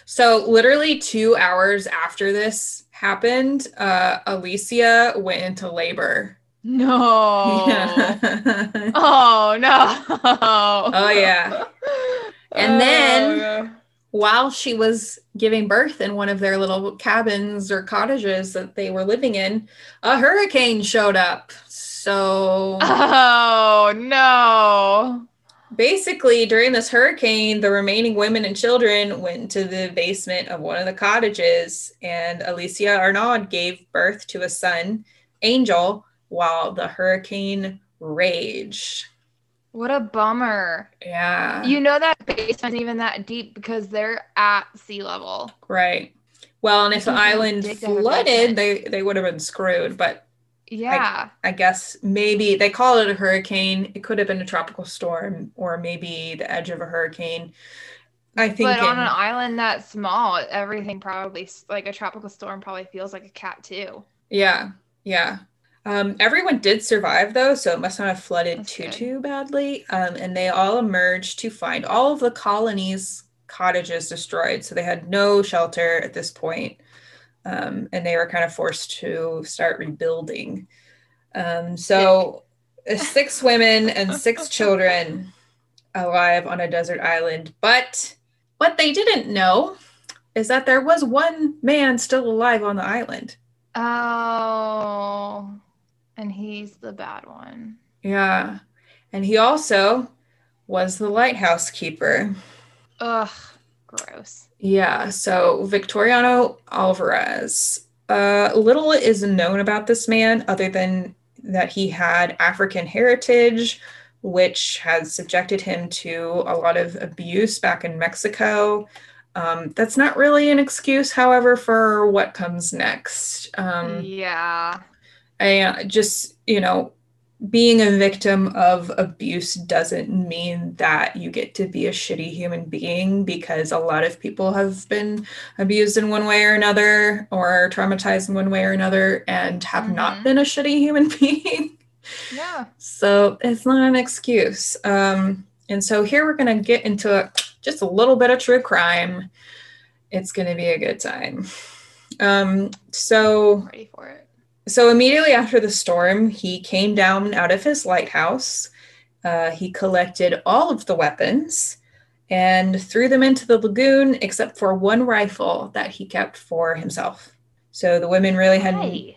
So literally two hours after this happened, uh, Alicia went into labor. No. Yeah. *laughs* Oh no. Oh, yeah. *laughs* And then- Oh, While she was giving birth in one of their little cabins or cottages that they were living in, a hurricane showed up. So oh no. basically, during this hurricane, the remaining women and children went to the basement of one of the cottages, and Alicia Arnaud gave birth to a son, Angel, while the hurricane raged. What a bummer. Yeah. You know that basement's even that deep because they're at sea level. right. Well, and if the island dig down a flooded, they they would have been screwed. But Yeah. I guess maybe they call it a hurricane. It could have been a tropical storm or maybe the edge of a hurricane. I think. but on an island that small, everything probably like a tropical storm probably feels like a cat too. Yeah, yeah. Um, everyone did survive though, so it must not have flooded That's too good. too badly. Um, and they all emerged to find all of the colonies' cottages destroyed, so they had no shelter at this point. Um, and they were kind of forced to start rebuilding. Um, so uh, six women and six *laughs* children alive on a desert island, but what they didn't know is that there was one man still alive on the island. Oh, and he's the bad one. Yeah. And he also was the lighthouse keeper. Ugh, gross. Yeah. So Victoriano Alvarez. Uh, little is known about this man other than that he had African heritage, which has subjected him to a lot of abuse back in Mexico. Um, that's not really an excuse, however, for what comes next. Um, yeah. I uh, just, you know, being a victim of abuse doesn't mean that you get to be a shitty human being because a lot of people have been abused in one way or another or traumatized in one way or another and have mm-hmm. not been a shitty human *laughs* being. Yeah. So it's not an excuse. Um, and so here we're going to get into a, just a little bit of true crime. It's going to be a good time. Um, so I'm ready for it. So immediately after the storm, he came down out of his lighthouse. Uh, he collected all of the weapons and threw them into the lagoon, except for one rifle that he kept for himself. So the women really had,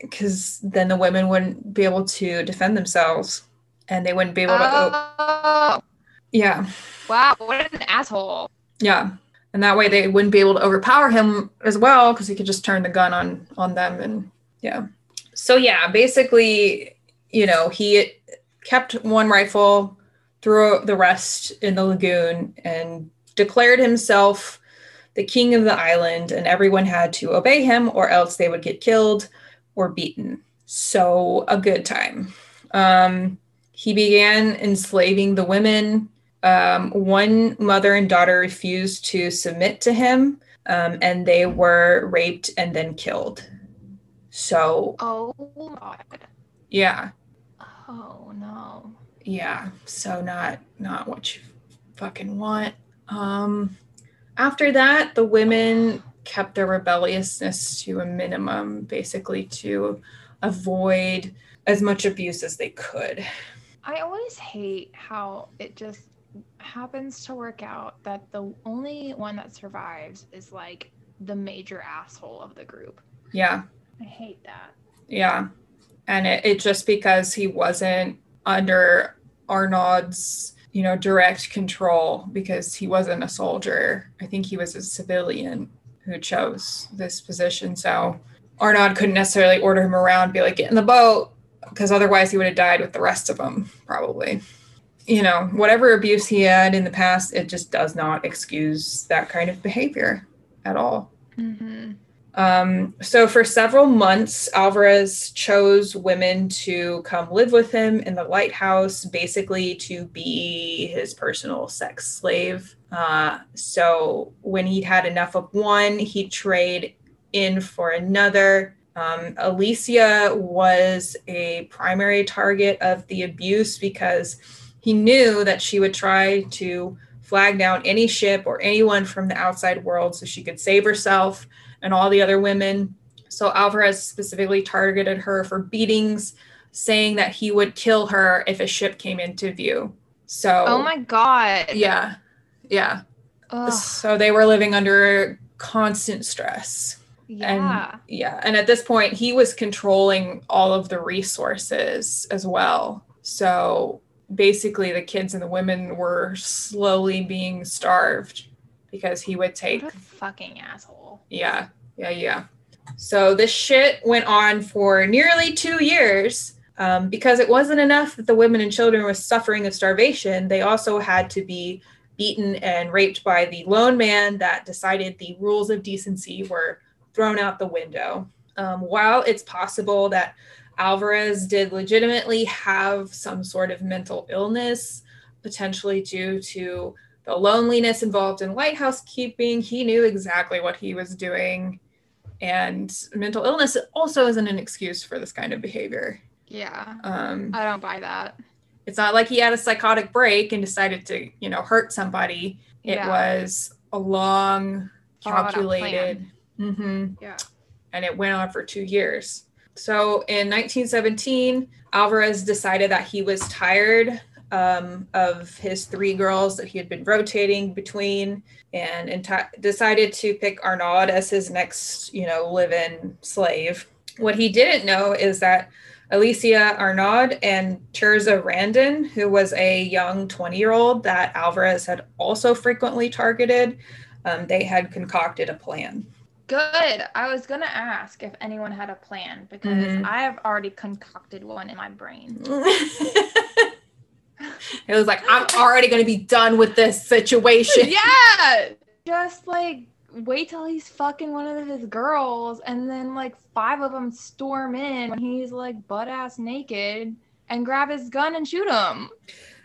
because then the women wouldn't be able to defend themselves, and they wouldn't be able to. Oh. Yeah. Wow, what an asshole. Yeah, and that way they wouldn't be able to overpower him as well, because he could just turn the gun on on them and yeah. So yeah, basically, you know, he kept one rifle, threw the rest in the lagoon, and declared himself the king of the island, and everyone had to obey him, or else they would get killed or beaten. So a good time. Um, he began enslaving the women. Um, one mother and daughter refused to submit to him, um, and they were raped and then killed. So Oh god. Yeah. Oh no. Yeah. So not not what you fucking want. Um after that, the women kept their rebelliousness to a minimum, basically to avoid as much abuse as they could. I always hate how it just happens to work out that the only one that survives is like the major asshole of the group. Yeah. I hate that. Yeah. And it, it just because he wasn't under Arnaud's, you know, direct control because he wasn't a soldier. I think he was a civilian who chose this position. So Arnaud couldn't necessarily order him around, be like, get in the boat, because otherwise he would have died with the rest of them, probably. You know, whatever abuse he had in the past, it just does not excuse that kind of behavior at all. Mm-hmm. Um, so for several months, Alvarez chose women to come live with him in the lighthouse, basically to be his personal sex slave. Uh, so when he'd had enough of one, he'd trade in for another. Um, Alicia was a primary target of the abuse because he knew that she would try to flag down any ship or anyone from the outside world so she could save herself and all the other women. So Alvarez specifically targeted her for beatings, saying that he would kill her if a ship came into view. So Oh my god. Yeah. Yeah. Ugh. So they were living under constant stress. Yeah. And yeah, and at this point he was controlling all of the resources as well. So basically the kids and the women were slowly being starved because he would take fucking asshole. Yeah, yeah, yeah. So this shit went on for nearly two years. Um, because it wasn't enough that the women and children were suffering of starvation, they also had to be beaten and raped by the lone man that decided the rules of decency were thrown out the window. Um, while it's possible that Alvarez did legitimately have some sort of mental illness, potentially due to the loneliness involved in lighthouse keeping. He knew exactly what he was doing. And mental illness also isn't an excuse for this kind of behavior. Yeah. Um, I don't buy that. It's not like he had a psychotic break and decided to, you know, hurt somebody. It Yeah. was a long, calculated. hmm Yeah. and it went on for two years. So in 1917, Alvarez decided that he was tired um, of his three girls that he had been rotating between and enti- decided to pick Arnaud as his next, you know, live in slave. What he didn't know is that Alicia Arnaud and Tirza Rendon, who was a young 20 year old that Alvarez had also frequently targeted, um, they had concocted a plan. Good. I was gonna ask if anyone had a plan because Mhm. I have already concocted one in my brain. *laughs* it was like, I'm already going to be done with this situation. *laughs* yeah. Just like wait till he's fucking one of his girls, and then like five of them storm in when he's like butt ass naked, and grab his gun and shoot him.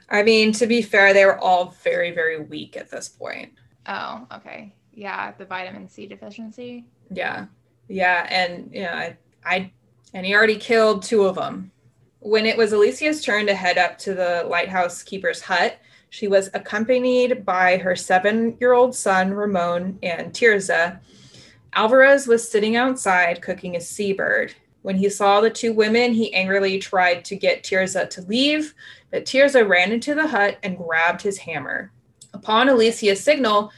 I mean, to be fair, they were all very, very weak at this point. Oh, okay. Yeah, the vitamin C deficiency. Yeah. Yeah. And, you know, I, I, and he already killed two of them. When it was Alicia's turn to head up to the lighthouse keeper's hut, she was accompanied by her seven year old son, Ramon, and Tirza. Alvarez was sitting outside cooking a seabird. When he saw the two women, he angrily tried to get Tirza to leave, but Tirza ran into the hut and grabbed his hammer. Upon Alicia's signal,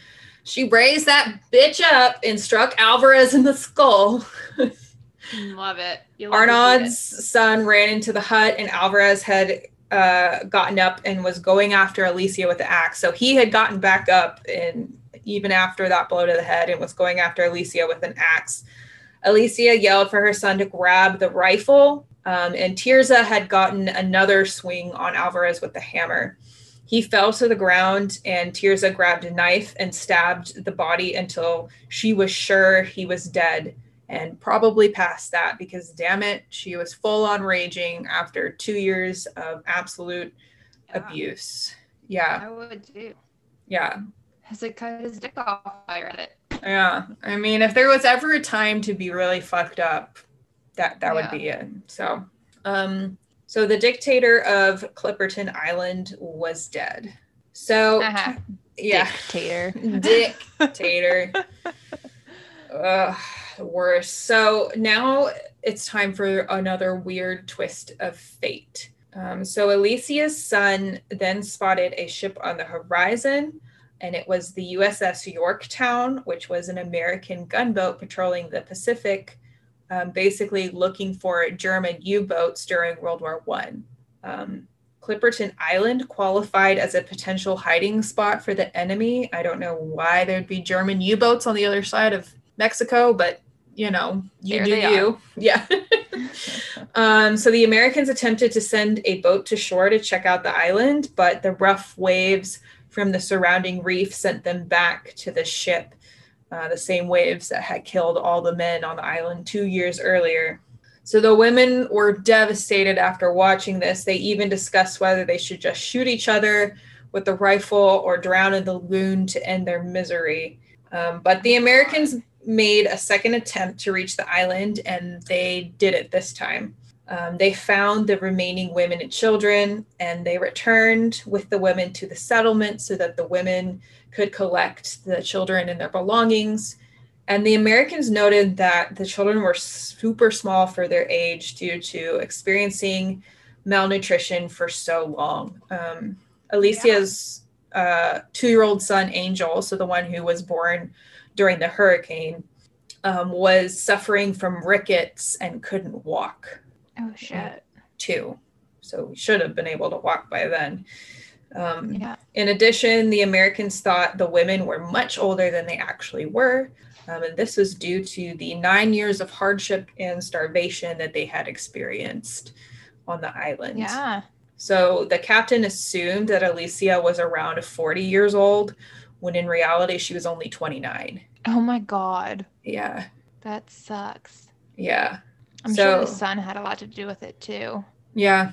she raised that bitch up and struck Alvarez in the skull. *laughs* Love it. You love to see Arnaud's son ran into the hut, and Alvarez had uh, gotten up and was going after Alicia with the axe. So he had gotten back up, and even after that blow to the head, and was going after Alicia with an axe. Alicia yelled for her son to grab the rifle, um, and Tirza had gotten another swing on Alvarez with the hammer. He fell to the ground, and Tirza grabbed a knife and stabbed the body until she was sure he was dead and probably past that because damn it she was full on raging after two years of absolute Yeah. abuse yeah I would too. yeah Has it cut his dick off? I read it. yeah i mean if there was ever a time to be really fucked up that that would be it so um so the dictator of clipperton island was dead so Uh-huh. yeah Dictator. *laughs* dictator *laughs* Ugh, worse. So now it's time for another weird twist of fate. Um, so Alicia's son then spotted a ship on the horizon, and it was the USS Yorktown, which was an American gunboat patrolling the Pacific, um, basically looking for German U-boats during World War One. Um, Clipperton Island qualified as a potential hiding spot for the enemy. I don't know why there'd be German U-boats on the other side of Mexico, but you know, you There do they are. you. *laughs* Yeah. um, so the Americans attempted to send a boat to shore to check out the island, but the rough waves from the surrounding reef sent them back to the ship. Uh, the same waves that had killed all the men on the island two years earlier. So the women were devastated after watching this. They even discussed whether they should just shoot each other with the rifle or drown in the lagoon to end their misery. Um, but the Americans made a second attempt to reach the island, and they did it this time. Um, they found the remaining women and children, and they returned with the women to the settlement so that the women could collect the children and their belongings. And the Americans noted that the children were super small for their age due to experiencing malnutrition for so long. Um, Alicia's uh, two year old son, Angel, so the one who was born during the hurricane, um, was suffering from rickets and couldn't walk Oh shit. too. So we should have been able to walk by then. Um, Yeah. in addition, the Americans thought the women were much older than they actually were. Um, and this was due to the nine years of hardship and starvation that they had experienced on the island. Yeah. So the captain assumed that Alicia was around 40 years old, when in reality, she was only 29. Oh my god. Yeah. That sucks. Yeah. I'm sure the sun had a lot to do with it too. Yeah.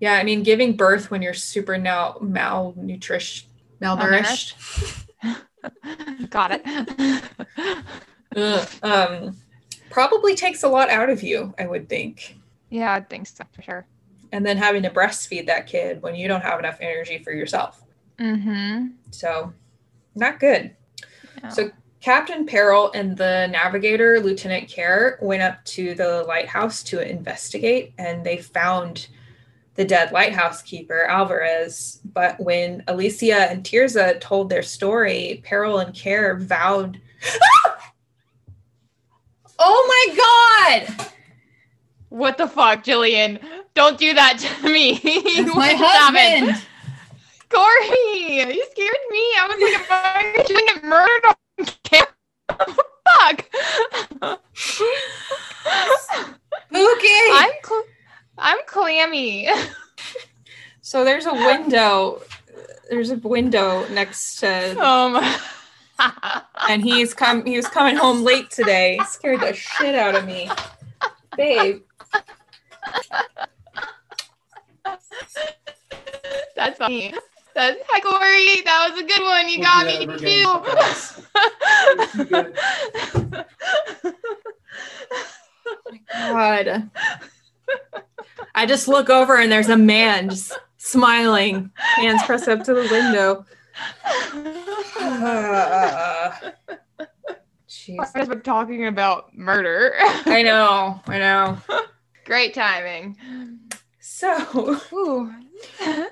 Yeah. I mean, giving birth when you're super now malnutrition, malnourished. *laughs* Got it. *laughs* Um, probably takes a lot out of you, I would think. yeah, I think so for sure. And then having to breastfeed that kid when you don't have enough energy for yourself. Mm-hmm. So, not good. So, Captain Perrill and the navigator, Lieutenant Kerr, went up to the lighthouse to investigate and they found the dead lighthouse keeper, Alvarez. But when Alicia and Tirza told their story, Perrill and Kerr vowed. *laughs* oh my God! what the fuck, Jillian? Don't do that to me. *laughs* My What happened? husband! Corey, you scared me. I was like, am I going to get Fuck. Spooky! I'm cl- I'm clammy. So there's a window. There's a window next to Um. and he's come he was coming home late today scared the shit out of me babe That's funny. That's hi Corey. That was a good one. You got Yeah, me we're too. God. *laughs* I just look over and there's a man just smiling, hands pressed up to the window. Uh, jeez. We're talking about murder. I know, I know. *laughs* Great timing. So, Ooh.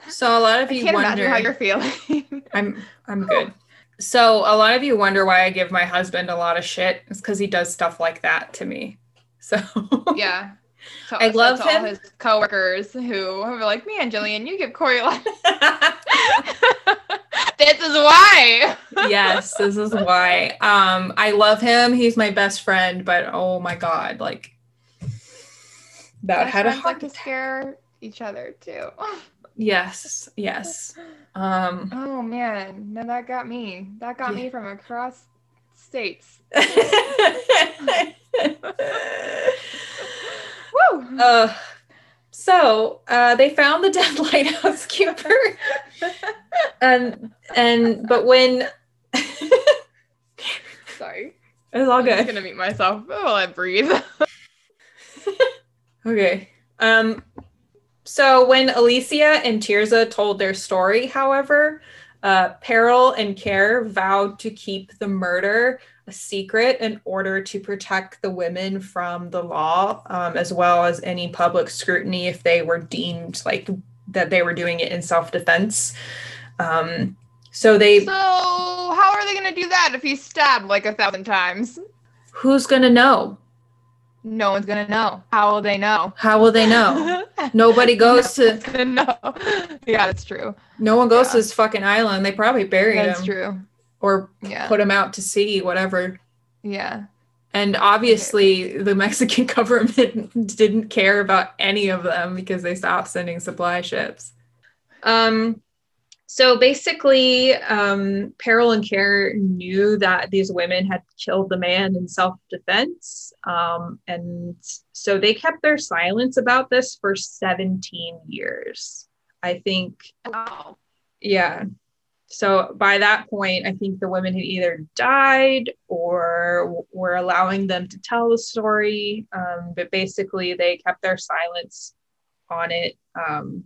So a lot of I you wonder. how you're feeling. *laughs* I'm I'm good. So a lot of you wonder why I give my husband a lot of shit. It's because he does stuff like that to me. *laughs* So yeah. So, I so love to all him. his coworkers who are like, "Me and Jillian, you give Corey a lot." *laughs* this is why. yes, this is why. Um, I love him. He's my best friend, but oh my god, like that Best had a heart like to attack. scare each other too. *laughs* Yes, yes. Um, Oh man, no, that got me. That got Yeah. me from across states. *laughs* Woo! uh, so uh, they found the *laughs* dead lighthouse keeper, and and but when Sorry. it's all I'm gonna meet myself while I breathe. Okay. Um so when Alicia and Tirza told their story, however, uh Perrill and Care vowed to keep the murder a secret in order to protect the women from the law, um, as well as any public scrutiny if they were deemed like that they were doing it in self-defense. Um so they so how are they gonna do that if he's stabbed like a thousand times? who's gonna know? No one's gonna know. How will they know? How will they know? *laughs* Nobody goes No to know. Yeah, that's true. no one goes Yeah. to this fucking island. They probably buried That's him. true. or Yeah. put them out to sea, whatever. Yeah. And obviously, the Mexican *laughs* government didn't care about any of them because they stopped sending supply ships. Um, so basically, um, Perrill and Care knew that these women had killed the man in self defense. Um, and so they kept their silence about this for 17 years. I think Wow. yeah. So by that point, I think the women had either died or were allowing them to tell the story. Um, but basically, they kept their silence on it um,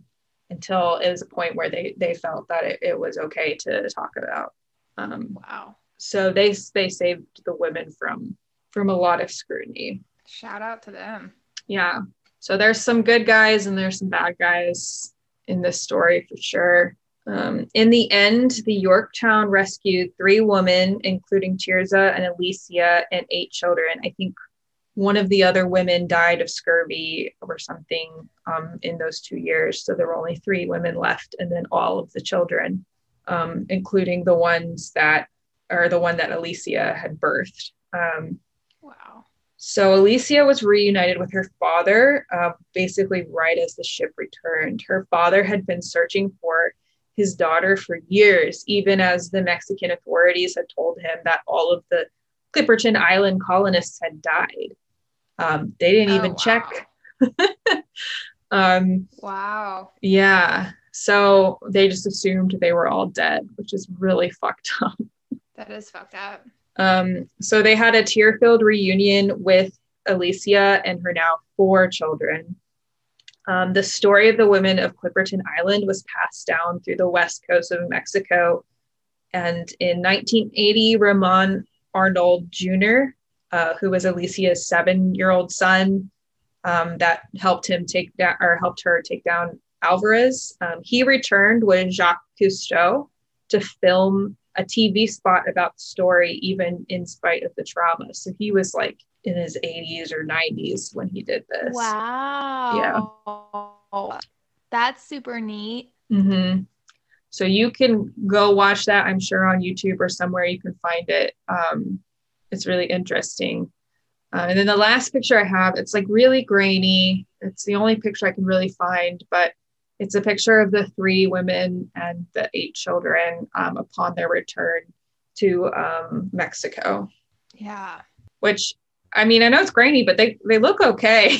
until it was a point where they they felt that it, it was okay to talk about. Um, Wow. so they they saved the women from from a lot of scrutiny. Shout out to them. Yeah. So there's some good guys and there's some bad guys in this story for sure. Um, in the end, the Yorktown rescued three women, including Tirza and Alicia, and eight children. I think one of the other women died of scurvy or something um, in those two years. So there were only three women left, and then all of the children, um, including the ones that are the one that Alicia had birthed. Um, Wow. so Alicia was reunited with her father, uh, basically right as the ship returned. Her father had been searching for his daughter for years, even as the Mexican authorities had told him that all of the Clipperton Island colonists had died. Um, they didn't Oh, even wow. check. *laughs* um, Wow. yeah, so they just assumed they were all dead, which is really *laughs* fucked up. That is fucked up. Um, so they had a tear filled reunion with Alicia and her now four children. Um, the story of the women of Clipperton Island was passed down through the west coast of Mexico. And in 1980, Ramon Arnold Jr., uh, who was Alicia's seven year old son, um, that helped him take down or helped her take down Alvarez, um, he returned with Jacques Cousteau to film a TV spot about the story, even in spite of the trauma. So he was like in his 80s or 90s when he did this. Wow. Yeah. That's super neat. hmm So you can go watch that, I'm sure, on YouTube or somewhere you can find it. Um, it's really interesting. Uh, and then the last picture I have, it's like really grainy. It's the only picture I can really find, but it's a picture of the three women and the eight children um, upon their return to um, Mexico. Yeah. Which, I mean, I know it's grainy, but they they look okay.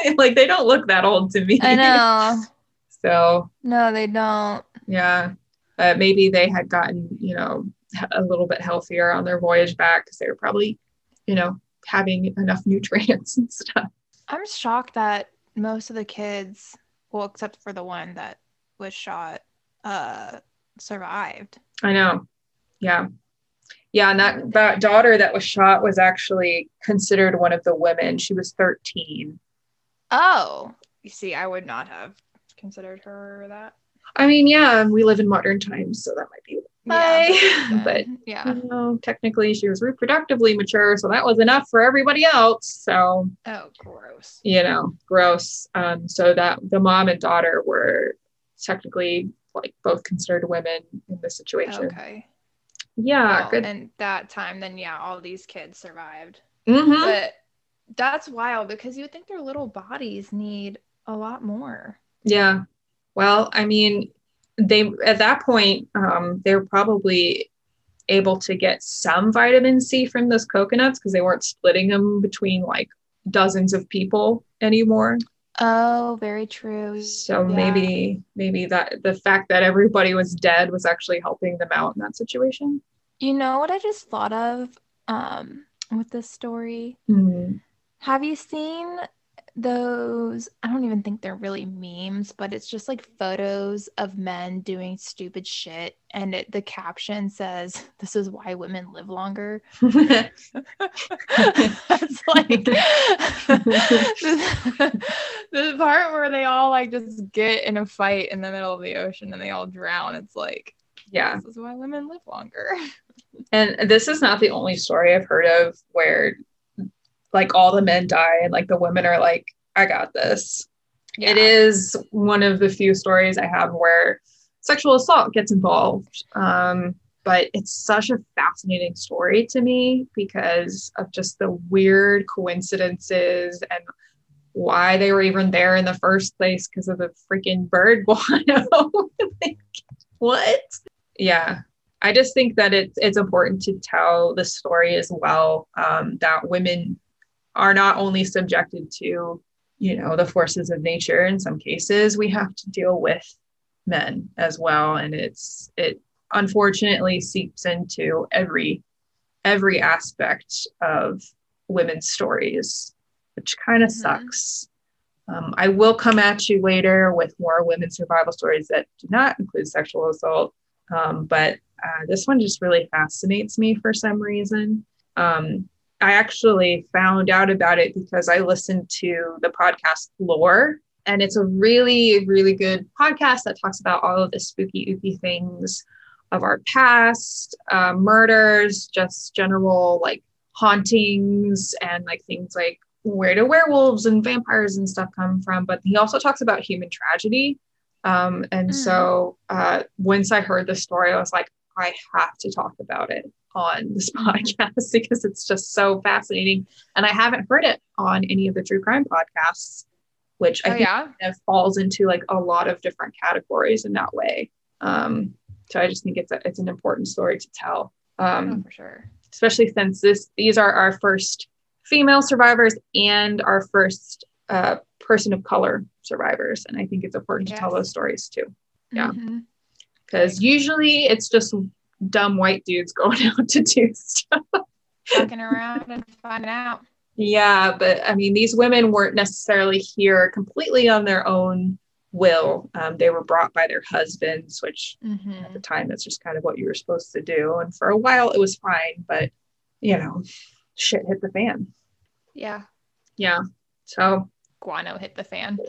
*laughs* like they don't look that old to me. I know. *laughs* So No, they don't. yeah, uh, maybe they had gotten you know a little bit healthier on their voyage back because they were probably you know having enough nutrients *laughs* and stuff. I'm shocked that most of the kids, well, except for the one that was shot, uh, survived. I know. Yeah. Yeah, and that, that daughter that was shot was actually considered one of the women. She was 13. Oh, you see, I would not have considered her that. I mean, yeah, we live in modern times, so that might be Yeah, *laughs* but yeah. you know, technically she was reproductively mature, so that was enough for everybody else. So, Oh, gross. you know, gross. Um, so that the mom and daughter were technically like both considered women in the situation. Okay. Yeah, Well, good. And that time, then yeah, all these kids survived. Mhm. But that's wild because you would think their little bodies need a lot more. Yeah. Well, I mean, they at that point, um, they were probably able to get some vitamin C from those coconuts because they weren't splitting them between like dozens of people anymore. Oh, very true. So Yeah. maybe maybe that the fact that everybody was dead was actually helping them out in that situation. You know what I just thought of um, with this story? Mm. Have you seen those? I don't even think they're really memes, but it's just like photos of men doing stupid shit. And it, the caption says, This is why women live longer. It's like the, the part where they all like just get in a fight in the middle of the ocean and they all drown. It's like, yeah. This is why women live longer. And this is not the only story I've heard of where like all the men die and like the women are like, I got this. It is one of the few stories I have where sexual assault gets involved. Um, but it's such a fascinating story to me because of just the weird coincidences and why they were even there in the first place because of the freaking bird *laughs* guano. *laughs* Like, what? Yeah. I just think that it's it's important to tell the story as well um, that women are not only subjected to you know the forces of nature. In some cases we have to deal with men as well. And it's it unfortunately seeps into every every aspect of women's stories which kind of Mhm. sucks. Um, i will come at you later with more women's survival stories that do not include sexual assault. Um, but uh, this one just really fascinates me for some reason. Um, I actually found out about it because I listened to the podcast Lore, and it's a really, really good podcast that talks about all of the spooky, ooky things of our past, uh, murders, just general like hauntings, and like things like where do werewolves and vampires and stuff come from. But he also talks about human tragedy. Um, and Mm. so uh, once I heard the story, I was like, I have to talk about it on this *laughs* podcast because it's just so fascinating. And I haven't heard it on any of the true crime podcasts, which I Oh, think yeah. kind of falls into like a lot of different categories in that way. Um, so I just think it's a, it's an important story to tell, Oh, um, for sure. especially since this these are our first female survivors and our first uh, person of color survivors, and I think it's important to tell those stories too yeah. Mhm. because usually it's just dumb white dudes *laughs* going out to do stuff. Fucking around and finding out. Yeah, but I mean, these women weren't necessarily here completely on their own will. Um, they were brought by their husbands, which Mhm. at the time that's just kind of what you were supposed to do. And for a while it was fine, but you know, shit hit the fan. Yeah. Yeah. So Guano hit the fan. *laughs*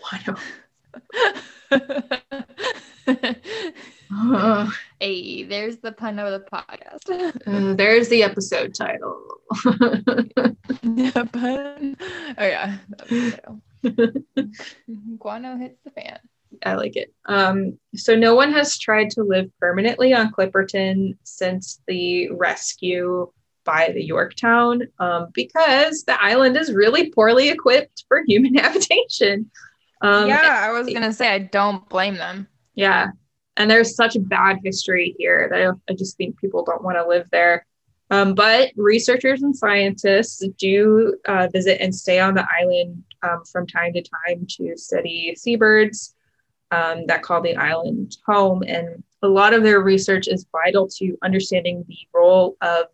*laughs* uh, hey, there's the pun of the podcast. uh, *laughs* there's the episode title. *laughs* Yeah, pun. Oh yeah. that was the title. *laughs* Guano hits the fan. I like it. Um, so no one has tried to live permanently on Clipperton since the rescue by the Yorktown um, because the island is really poorly equipped for human habitation. Um, yeah, I was gonna say I don't blame them. yeah. And there's such a bad history here that I, I just think people don't want to live there. Um, but researchers and scientists do uh, visit and stay on the island um, from time to time to study seabirds um, that call the island home. And a lot of their research is vital to understanding the role of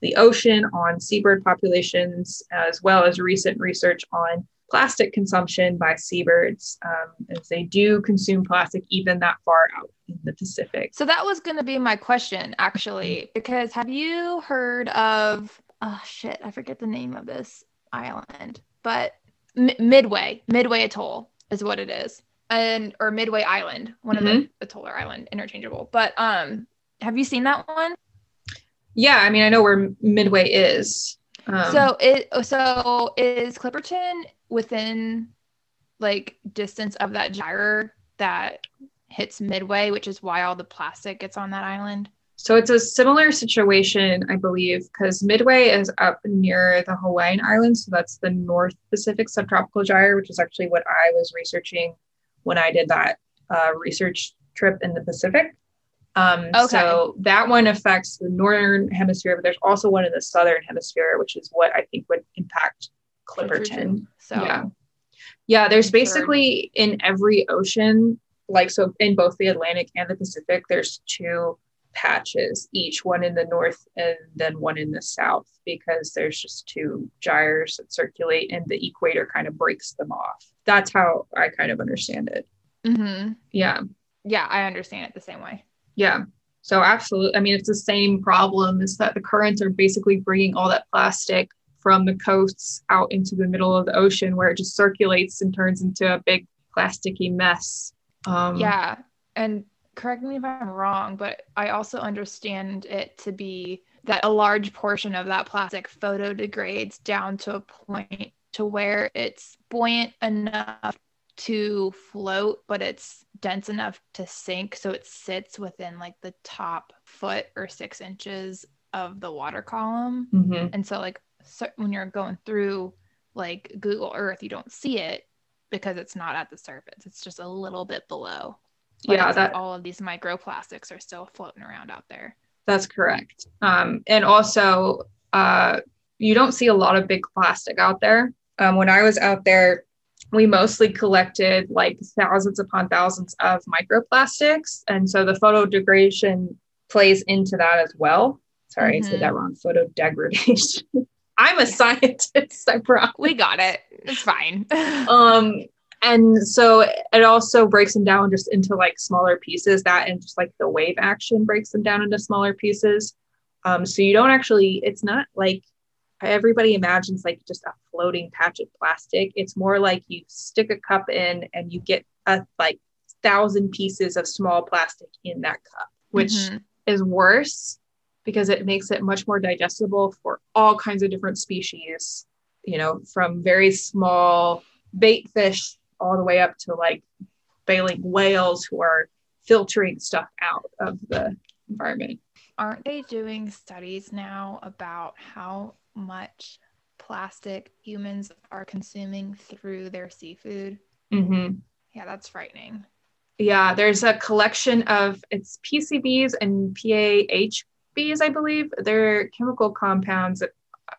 the ocean on seabird populations, as well as recent research on plastic consumption by seabirds, um, as they do consume plastic even that far out in the Pacific. So that was going to be my question, actually, because have you heard of, oh shit, I forget the name of this island, but M- Midway, Midway Atoll is what it is. And or Midway Island, one Mm-hmm. of the atoll or island, interchangeable. But um, have you seen that one? Yeah, I mean, I know where Midway is. Um, so it so is Clipperton within like distance of that gyre that hits Midway, which is why all the plastic gets on that island. So it's a similar situation, I believe, because Midway is up near the Hawaiian Islands. So that's the North Pacific Subtropical Gyre, which is actually what I was researching when I did that uh, research trip in the Pacific. Um, Okay. So that one affects the northern hemisphere, but there's also one in the southern hemisphere, which is what I think would impact Clipperton. So Yeah. Yeah, there's basically in every ocean, like so in both the Atlantic and the Pacific, there's two patches, each one in the north and then one in the south, because there's just two gyres that circulate and the equator kind of breaks them off. That's how I kind of understand it. hmm Yeah. yeah, I understand it the same way. Yeah. So absolutely. I mean, it's the same problem is that the currents are basically bringing all that plastic from the coasts out into the middle of the ocean where it just circulates and turns into a big plasticky mess. Um, Yeah. And correct me if I'm wrong, but I also understand it to be that a large portion of that plastic photo degrades down to a point to where it's buoyant enough to float, but it's dense enough to sink. So it sits within like the top foot or six inches of the water column. mhm. And so, like, when you're going through like Google Earth, you don't see it because it's not at the surface. It's just a little bit below. But Yeah, that all of these microplastics are still floating around out there. that's correct. Um, and also, uh, you don't see a lot of big plastic out there. Um, when I was out there, we mostly collected like thousands upon thousands of microplastics. And so the photo degradation plays into that as well. Sorry, I Mhm. said that wrong. Photo degradation. *laughs* I'm a scientist, I promise. We got it. It's fine. *laughs* Um, and so it also breaks them down just into like smaller pieces. That and just like the wave action breaks them down into smaller pieces. Um, so you don't actually. It's not like everybody imagines like just a floating patch of plastic. It's more like you stick a cup in and you get a like thousand pieces of small plastic in that cup, which Mhm. is worse because it makes it much more digestible for all kinds of different species, you know, from very small bait fish all the way up to like baleen whales who are filtering stuff out of the environment. aren't they doing studies now about how much plastic humans are consuming through their seafood? Mm-hmm. Yeah, that's frightening. Yeah, there's a collection of it's PCBs and PAHBs, I believe. They're chemical compounds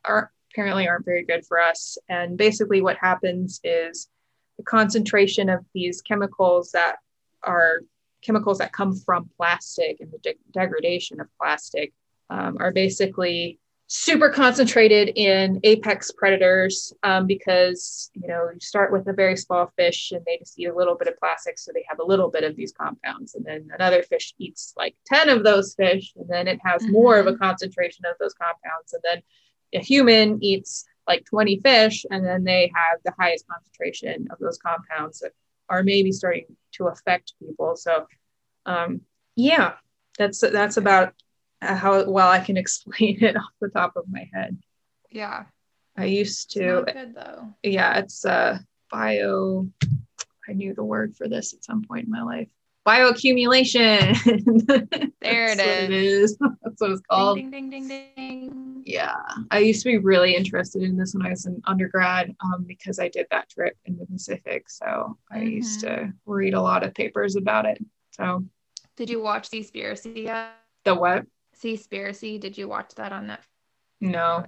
are apparently aren't very good for us. And basically, what happens is the concentration of these chemicals that are chemicals that come from plastic and the de- degradation of plastic um, are basically super concentrated in apex predators um, because you know you start with a very small fish and they just eat a little bit of plastic so they have a little bit of these compounds. And then another fish eats like 10 of those fish and then it has more of a concentration of those compounds. And then a human eats like 20 fish and then they have the highest concentration of those compounds that are maybe starting to affect people. So um, yeah that's that's about how well I can explain *laughs* it off the top of my head. Yeah. I used to, good though. yeah, it's uh, bio. I knew the word for this at some point in my life. Bioaccumulation. *laughs* There it what is. *laughs* That's what it's called. Ding ding ding ding ding. Yeah, I used to be really interested in this when I was in undergrad um, because I did that trip in the Pacific. So I used to read a lot of papers about it. So Did you watch Seaspiracy yet? the what? Seaspiracy, did you watch that on Netflix? No.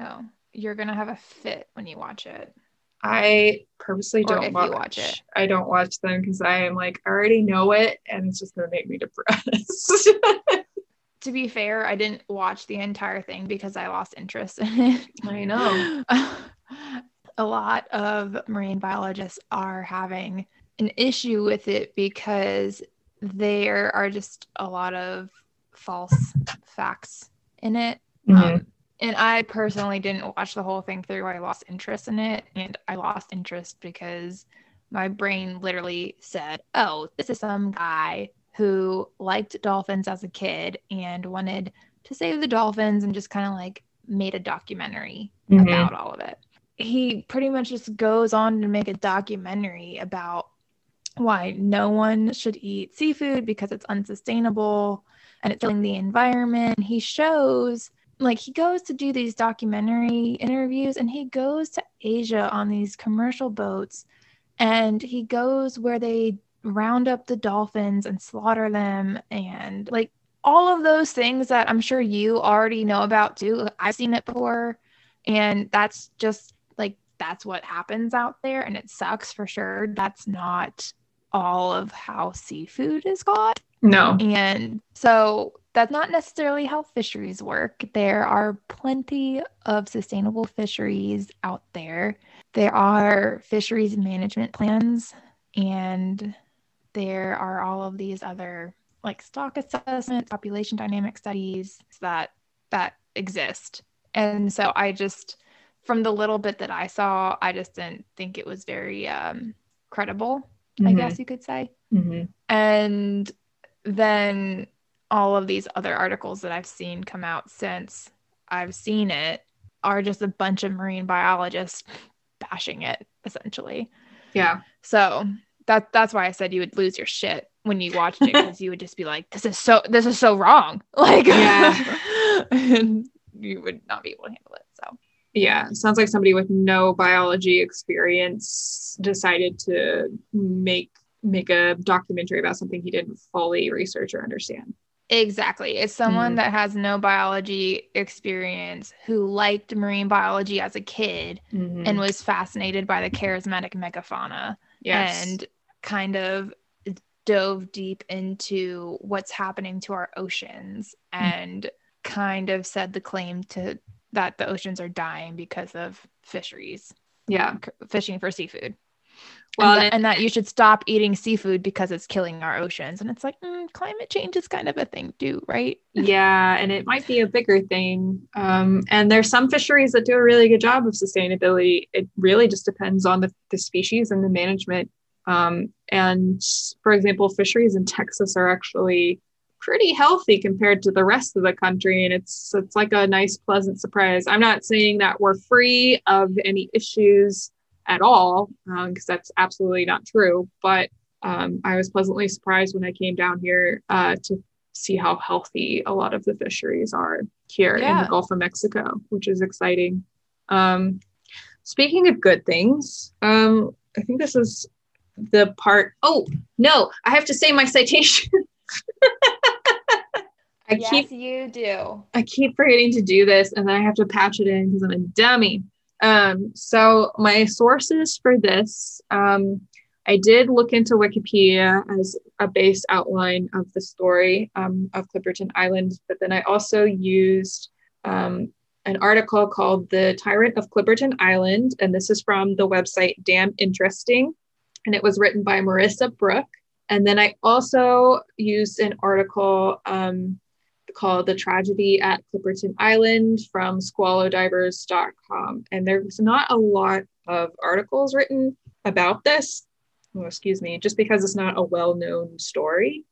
Oh, you're gonna have a fit when you watch it. I purposely Or don't watch, watch it. I don't watch them because I am like, I already know it and it's just gonna make me depressed. *laughs* To be fair, I didn't watch the entire thing because I lost interest in it. I know. *laughs* a lot of marine biologists are having an issue with it because there are just a lot of false facts in it. Mhm. Um, and I personally didn't watch the whole thing through. I lost interest in it, and I lost interest because my brain literally said, "Oh, this is some guy who liked dolphins as a kid and wanted to save the dolphins and just kind of like made a documentary Mhm. about all of it." He pretty much just goes on to make a documentary about why no one should eat seafood because it's unsustainable and it's killing the environment. He shows like he goes to do these documentary interviews and he goes to Asia on these commercial boats and he goes where they round up the dolphins and slaughter them and like all of those things that I'm sure you already know about too. I've seen it before and that's just like that's what happens out there and it sucks for sure. That's not all of how seafood is caught. No. And so that's not necessarily how fisheries work. There are plenty of sustainable fisheries out there. There are fisheries management plans, and there are all of these other like stock assessment, population dynamic studies that that exist. And so I just from the little bit that I saw, I just didn't think it was very um credible, I Mhm. guess you could say Mhm. and then all of these other articles that I've seen come out since I've seen it are just a bunch of marine biologists bashing it essentially. Yeah. So that that's why I said you would lose your shit when you watched it because *laughs* you would just be like this is so this is so wrong. *laughs* Like Yeah. *laughs* and you would not be able to handle it. So Yeah. Sounds like somebody with no biology experience decided to make make a documentary about something he didn't fully research or understand. Exactly. It's someone Mm. that has no biology experience who liked marine biology as a kid Mhm. and was fascinated by the charismatic megafauna yes. and kind of dove deep into what's happening to our oceans Mm. and kind of said the claim to that the oceans are dying because of fisheries yeah. fishing for seafood Well, and, that, and that you should stop eating seafood because it's killing our oceans and it's like mm, climate change is kind of a thing too right *laughs* yeah, and it might be a bigger thing. Um, and there's some fisheries that do a really good job of sustainability. It really just depends on the, the species and the management. Um, and for example, fisheries in Texas are actually pretty healthy compared to the rest of the country, and it's it's like a nice, pleasant surprise. I'm not saying that we're free of any issues at all, because that's absolutely not true. But um, I was pleasantly surprised when I came down here uh, to see how healthy a lot of the fisheries are here in the Gulf of Mexico, which is exciting. Um, speaking of good things, um, I think this is the part. Oh no, I have to say my citation. *laughs* I keep you do I keep forgetting to do this, and then I have to patch it in because I'm a dummy. Um, so my sources for this, um, I did look into Wikipedia as a base outline of the story um, of Clipperton Island, but then I also used um, an article called "The Tyrant of Clipperton Island," and this is from the website Damn Interesting, and it was written by Marissa Brook. And then I also used an article um, called The Tragedy at Clipperton Island from squallowdivers.com. And there's not a lot of articles written about this. Oh, excuse me, just because it's not a well known story.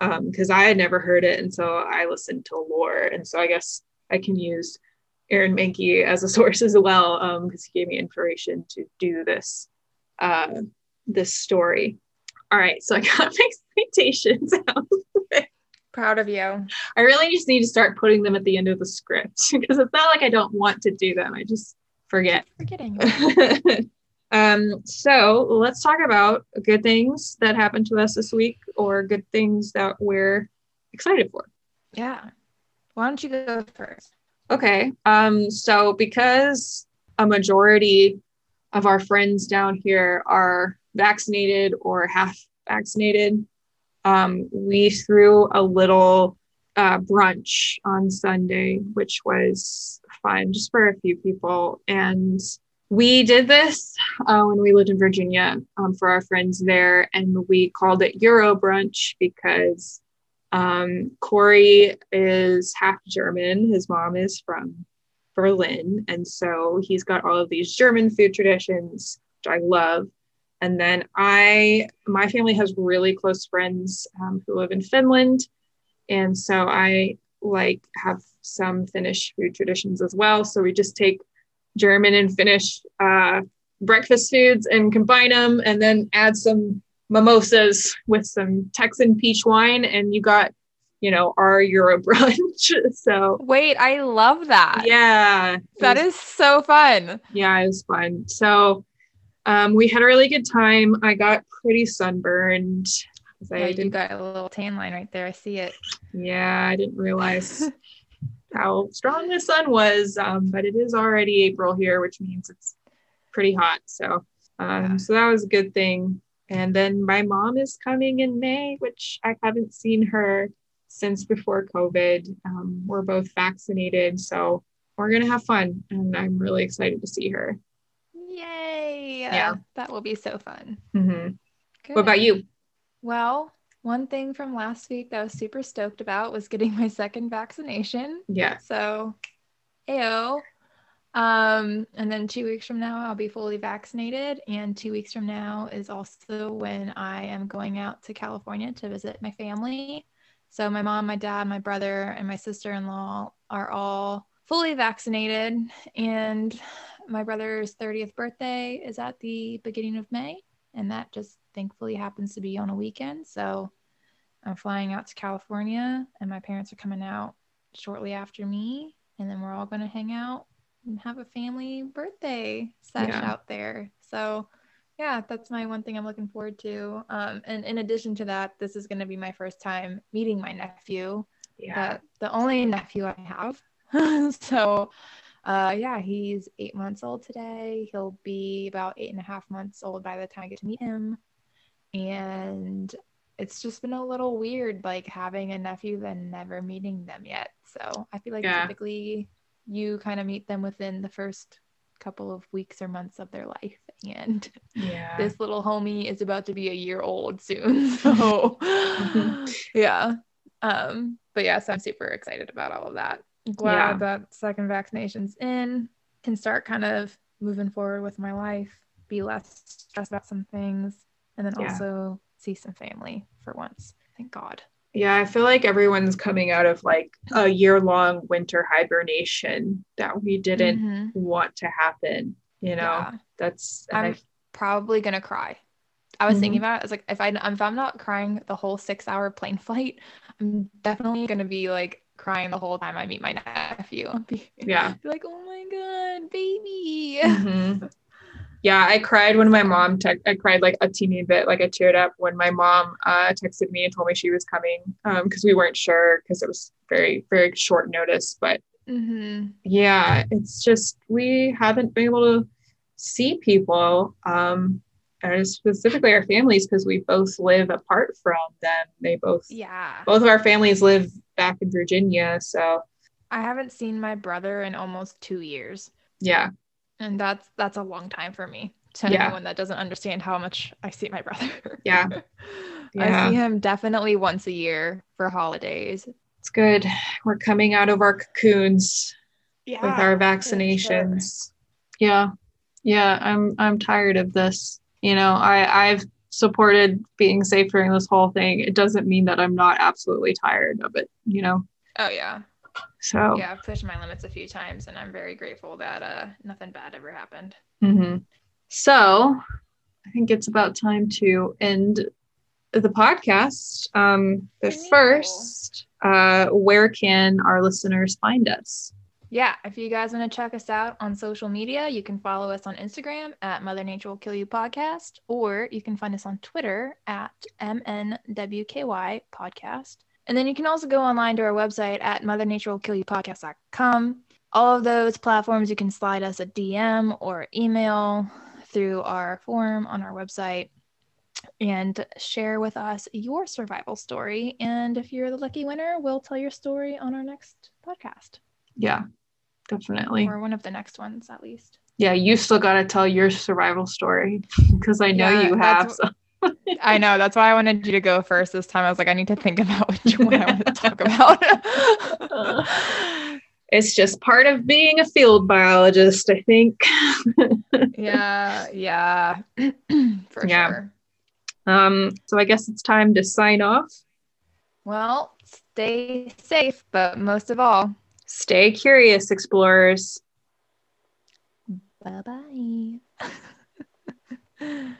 Because I had never heard it. So I listened to lore. And so I guess I can use Aaron Mahnke as a *laughs* source as well because he gave me information to do this uh, this story. All right, so I got *laughs* my citations out. Proud of you I really just need to start putting them at the end of the script *laughs* because it's not like I don't want to do them. I just forget. forgetting *laughs* um, so let's talk about good things that happened to us this week or good things that we're excited for. yeah why don't you go first Okay. Um, so because a majority of our friends down here are vaccinated or half vaccinated. Um, we threw a little uh, brunch on Sunday, which was fun just for a few people. And we did this uh, when we lived in Virginia um, for our friends there, and we called it Euro Brunch because um, Corey is half German. His mom is from Berlin. And so he's got all of these German food traditions, which I love. And then I, my family has really close friends um, who live in Finland. And so I like have some Finnish food traditions as well. So we just take German and Finnish uh, breakfast foods and combine them and then add some mimosas with some Texan peach wine. And you got you know, our Euro *laughs* brunch. so wait, I love that. Yeah. That was, is so fun. Yeah, it was fun. So um, we had a really good time. I got pretty sunburned. Yeah, you got a little tan line right there. I see it. Yeah, I didn't realize *laughs* how strong the sun was, um, but it is already April here, which means it's pretty hot. So, um, yeah. so that was a good thing. And then my mom is coming in May, which I haven't seen her since before COVID. Um, we're both vaccinated, so we're gonna have fun, and I'm really excited to see her. Yay! Yeah, that will be so fun. Mm-hmm. What about you? Well, one thing from last week that I was super stoked about was getting my second vaccination. Yeah. So, ayo. Um, and then two weeks from now, I'll be fully vaccinated. And two weeks from now is also when I am going out to California to visit my family. So my mom, my dad, my brother, and my sister-in-law are all fully vaccinated and my brother's 30th birthday is at the beginning of May and that just thankfully happens to be on a weekend. So I'm flying out to California and my parents are coming out shortly after me and then we're all going to hang out and have a family birthday sesh yeah. out there. So yeah, that's my one thing I'm looking forward to. Um, and in addition to that, this is going to be my first time meeting my nephew. Yeah. the only nephew I have. *laughs* so, uh, yeah, he's eight months old today. He'll be about eight and a half months old by the time I get to meet him. And it's just been a little weird, like having a nephew then never meeting them yet. So I feel like yeah. typically you kind of meet them within the first couple of weeks or months of their life *laughs* and yeah. this little homie is about to be a year old soon *laughs* so *laughs* yeah um but yeah so i'm super excited about all of that glad yeah. that second vaccination's in can start kind of moving forward with my life be less stressed about some things and then yeah. also see some family for once thank god yeah, I feel like everyone's coming out of like a year long winter hibernation that we didn't mm-hmm. want to happen. You know, yeah. that's I'm I, probably gonna cry. I was mm-hmm. thinking about it. I was like, if I if I'm not crying the whole six hour plane *laughs* flight, I'm definitely gonna be like crying the whole time I meet my nephew. *laughs* Yeah, be *laughs* like, oh my god, baby. Mm-hmm. yeah, I cried when my mom te- I cried like a teeny bit, like I teared up when my mom uh, texted me and told me she was coming because um, we weren't sure because it was very very short notice. But mm-hmm. yeah, it's just we haven't been able to see people, um, and specifically our families because we both live apart from them. They both yeah both of our families live back in Virginia, so I haven't seen my brother in almost two years. Yeah and that's that's a long time for me to yeah. anyone that doesn't understand how much I see my brother. Yeah. *laughs* yeah. I see him definitely once a year for holidays. It's good. We're coming out of our cocoons yeah, with our vaccinations. Sure. Yeah. Yeah, I'm I'm tired of this. You know, I I've supported being safe during this whole thing. It doesn't mean that I'm not absolutely tired of it, you know. Oh yeah. So yeah, I've pushed my limits a few times, and I'm very grateful that uh, nothing bad ever happened. Mm-hmm. So I think it's about time to end the podcast. Um, but first, uh, where can our listeners find us? Yeah, if you guys want to check us out on social media, you can follow us on Instagram at Mother Nature Will Kill You Podcast, or you can find us on Twitter at MNWKY Podcast. And then you can also go online to our website at mothernaturewillkillyoupodcast.com. All of those platforms, you can slide us a DM or email through our form on our website and share with us your survival story. And if you're the lucky winner, we'll tell your story on our next podcast Yeah, definitely. or one of the next ones at least. Yeah, you still got to tell your survival story *laughs* because I know Yeah, you have. So. *laughs* I know. That's why I wanted you to go first this time. I was like, I need to think about which one I want to talk about. *laughs* It's just part of being a field biologist, I think. yeah, yeah, *clears throat* for Yeah. sure. Um, so I guess it's time to sign off. Well, stay safe, but most of all, Stay curious, explorers. bye bye. *laughs*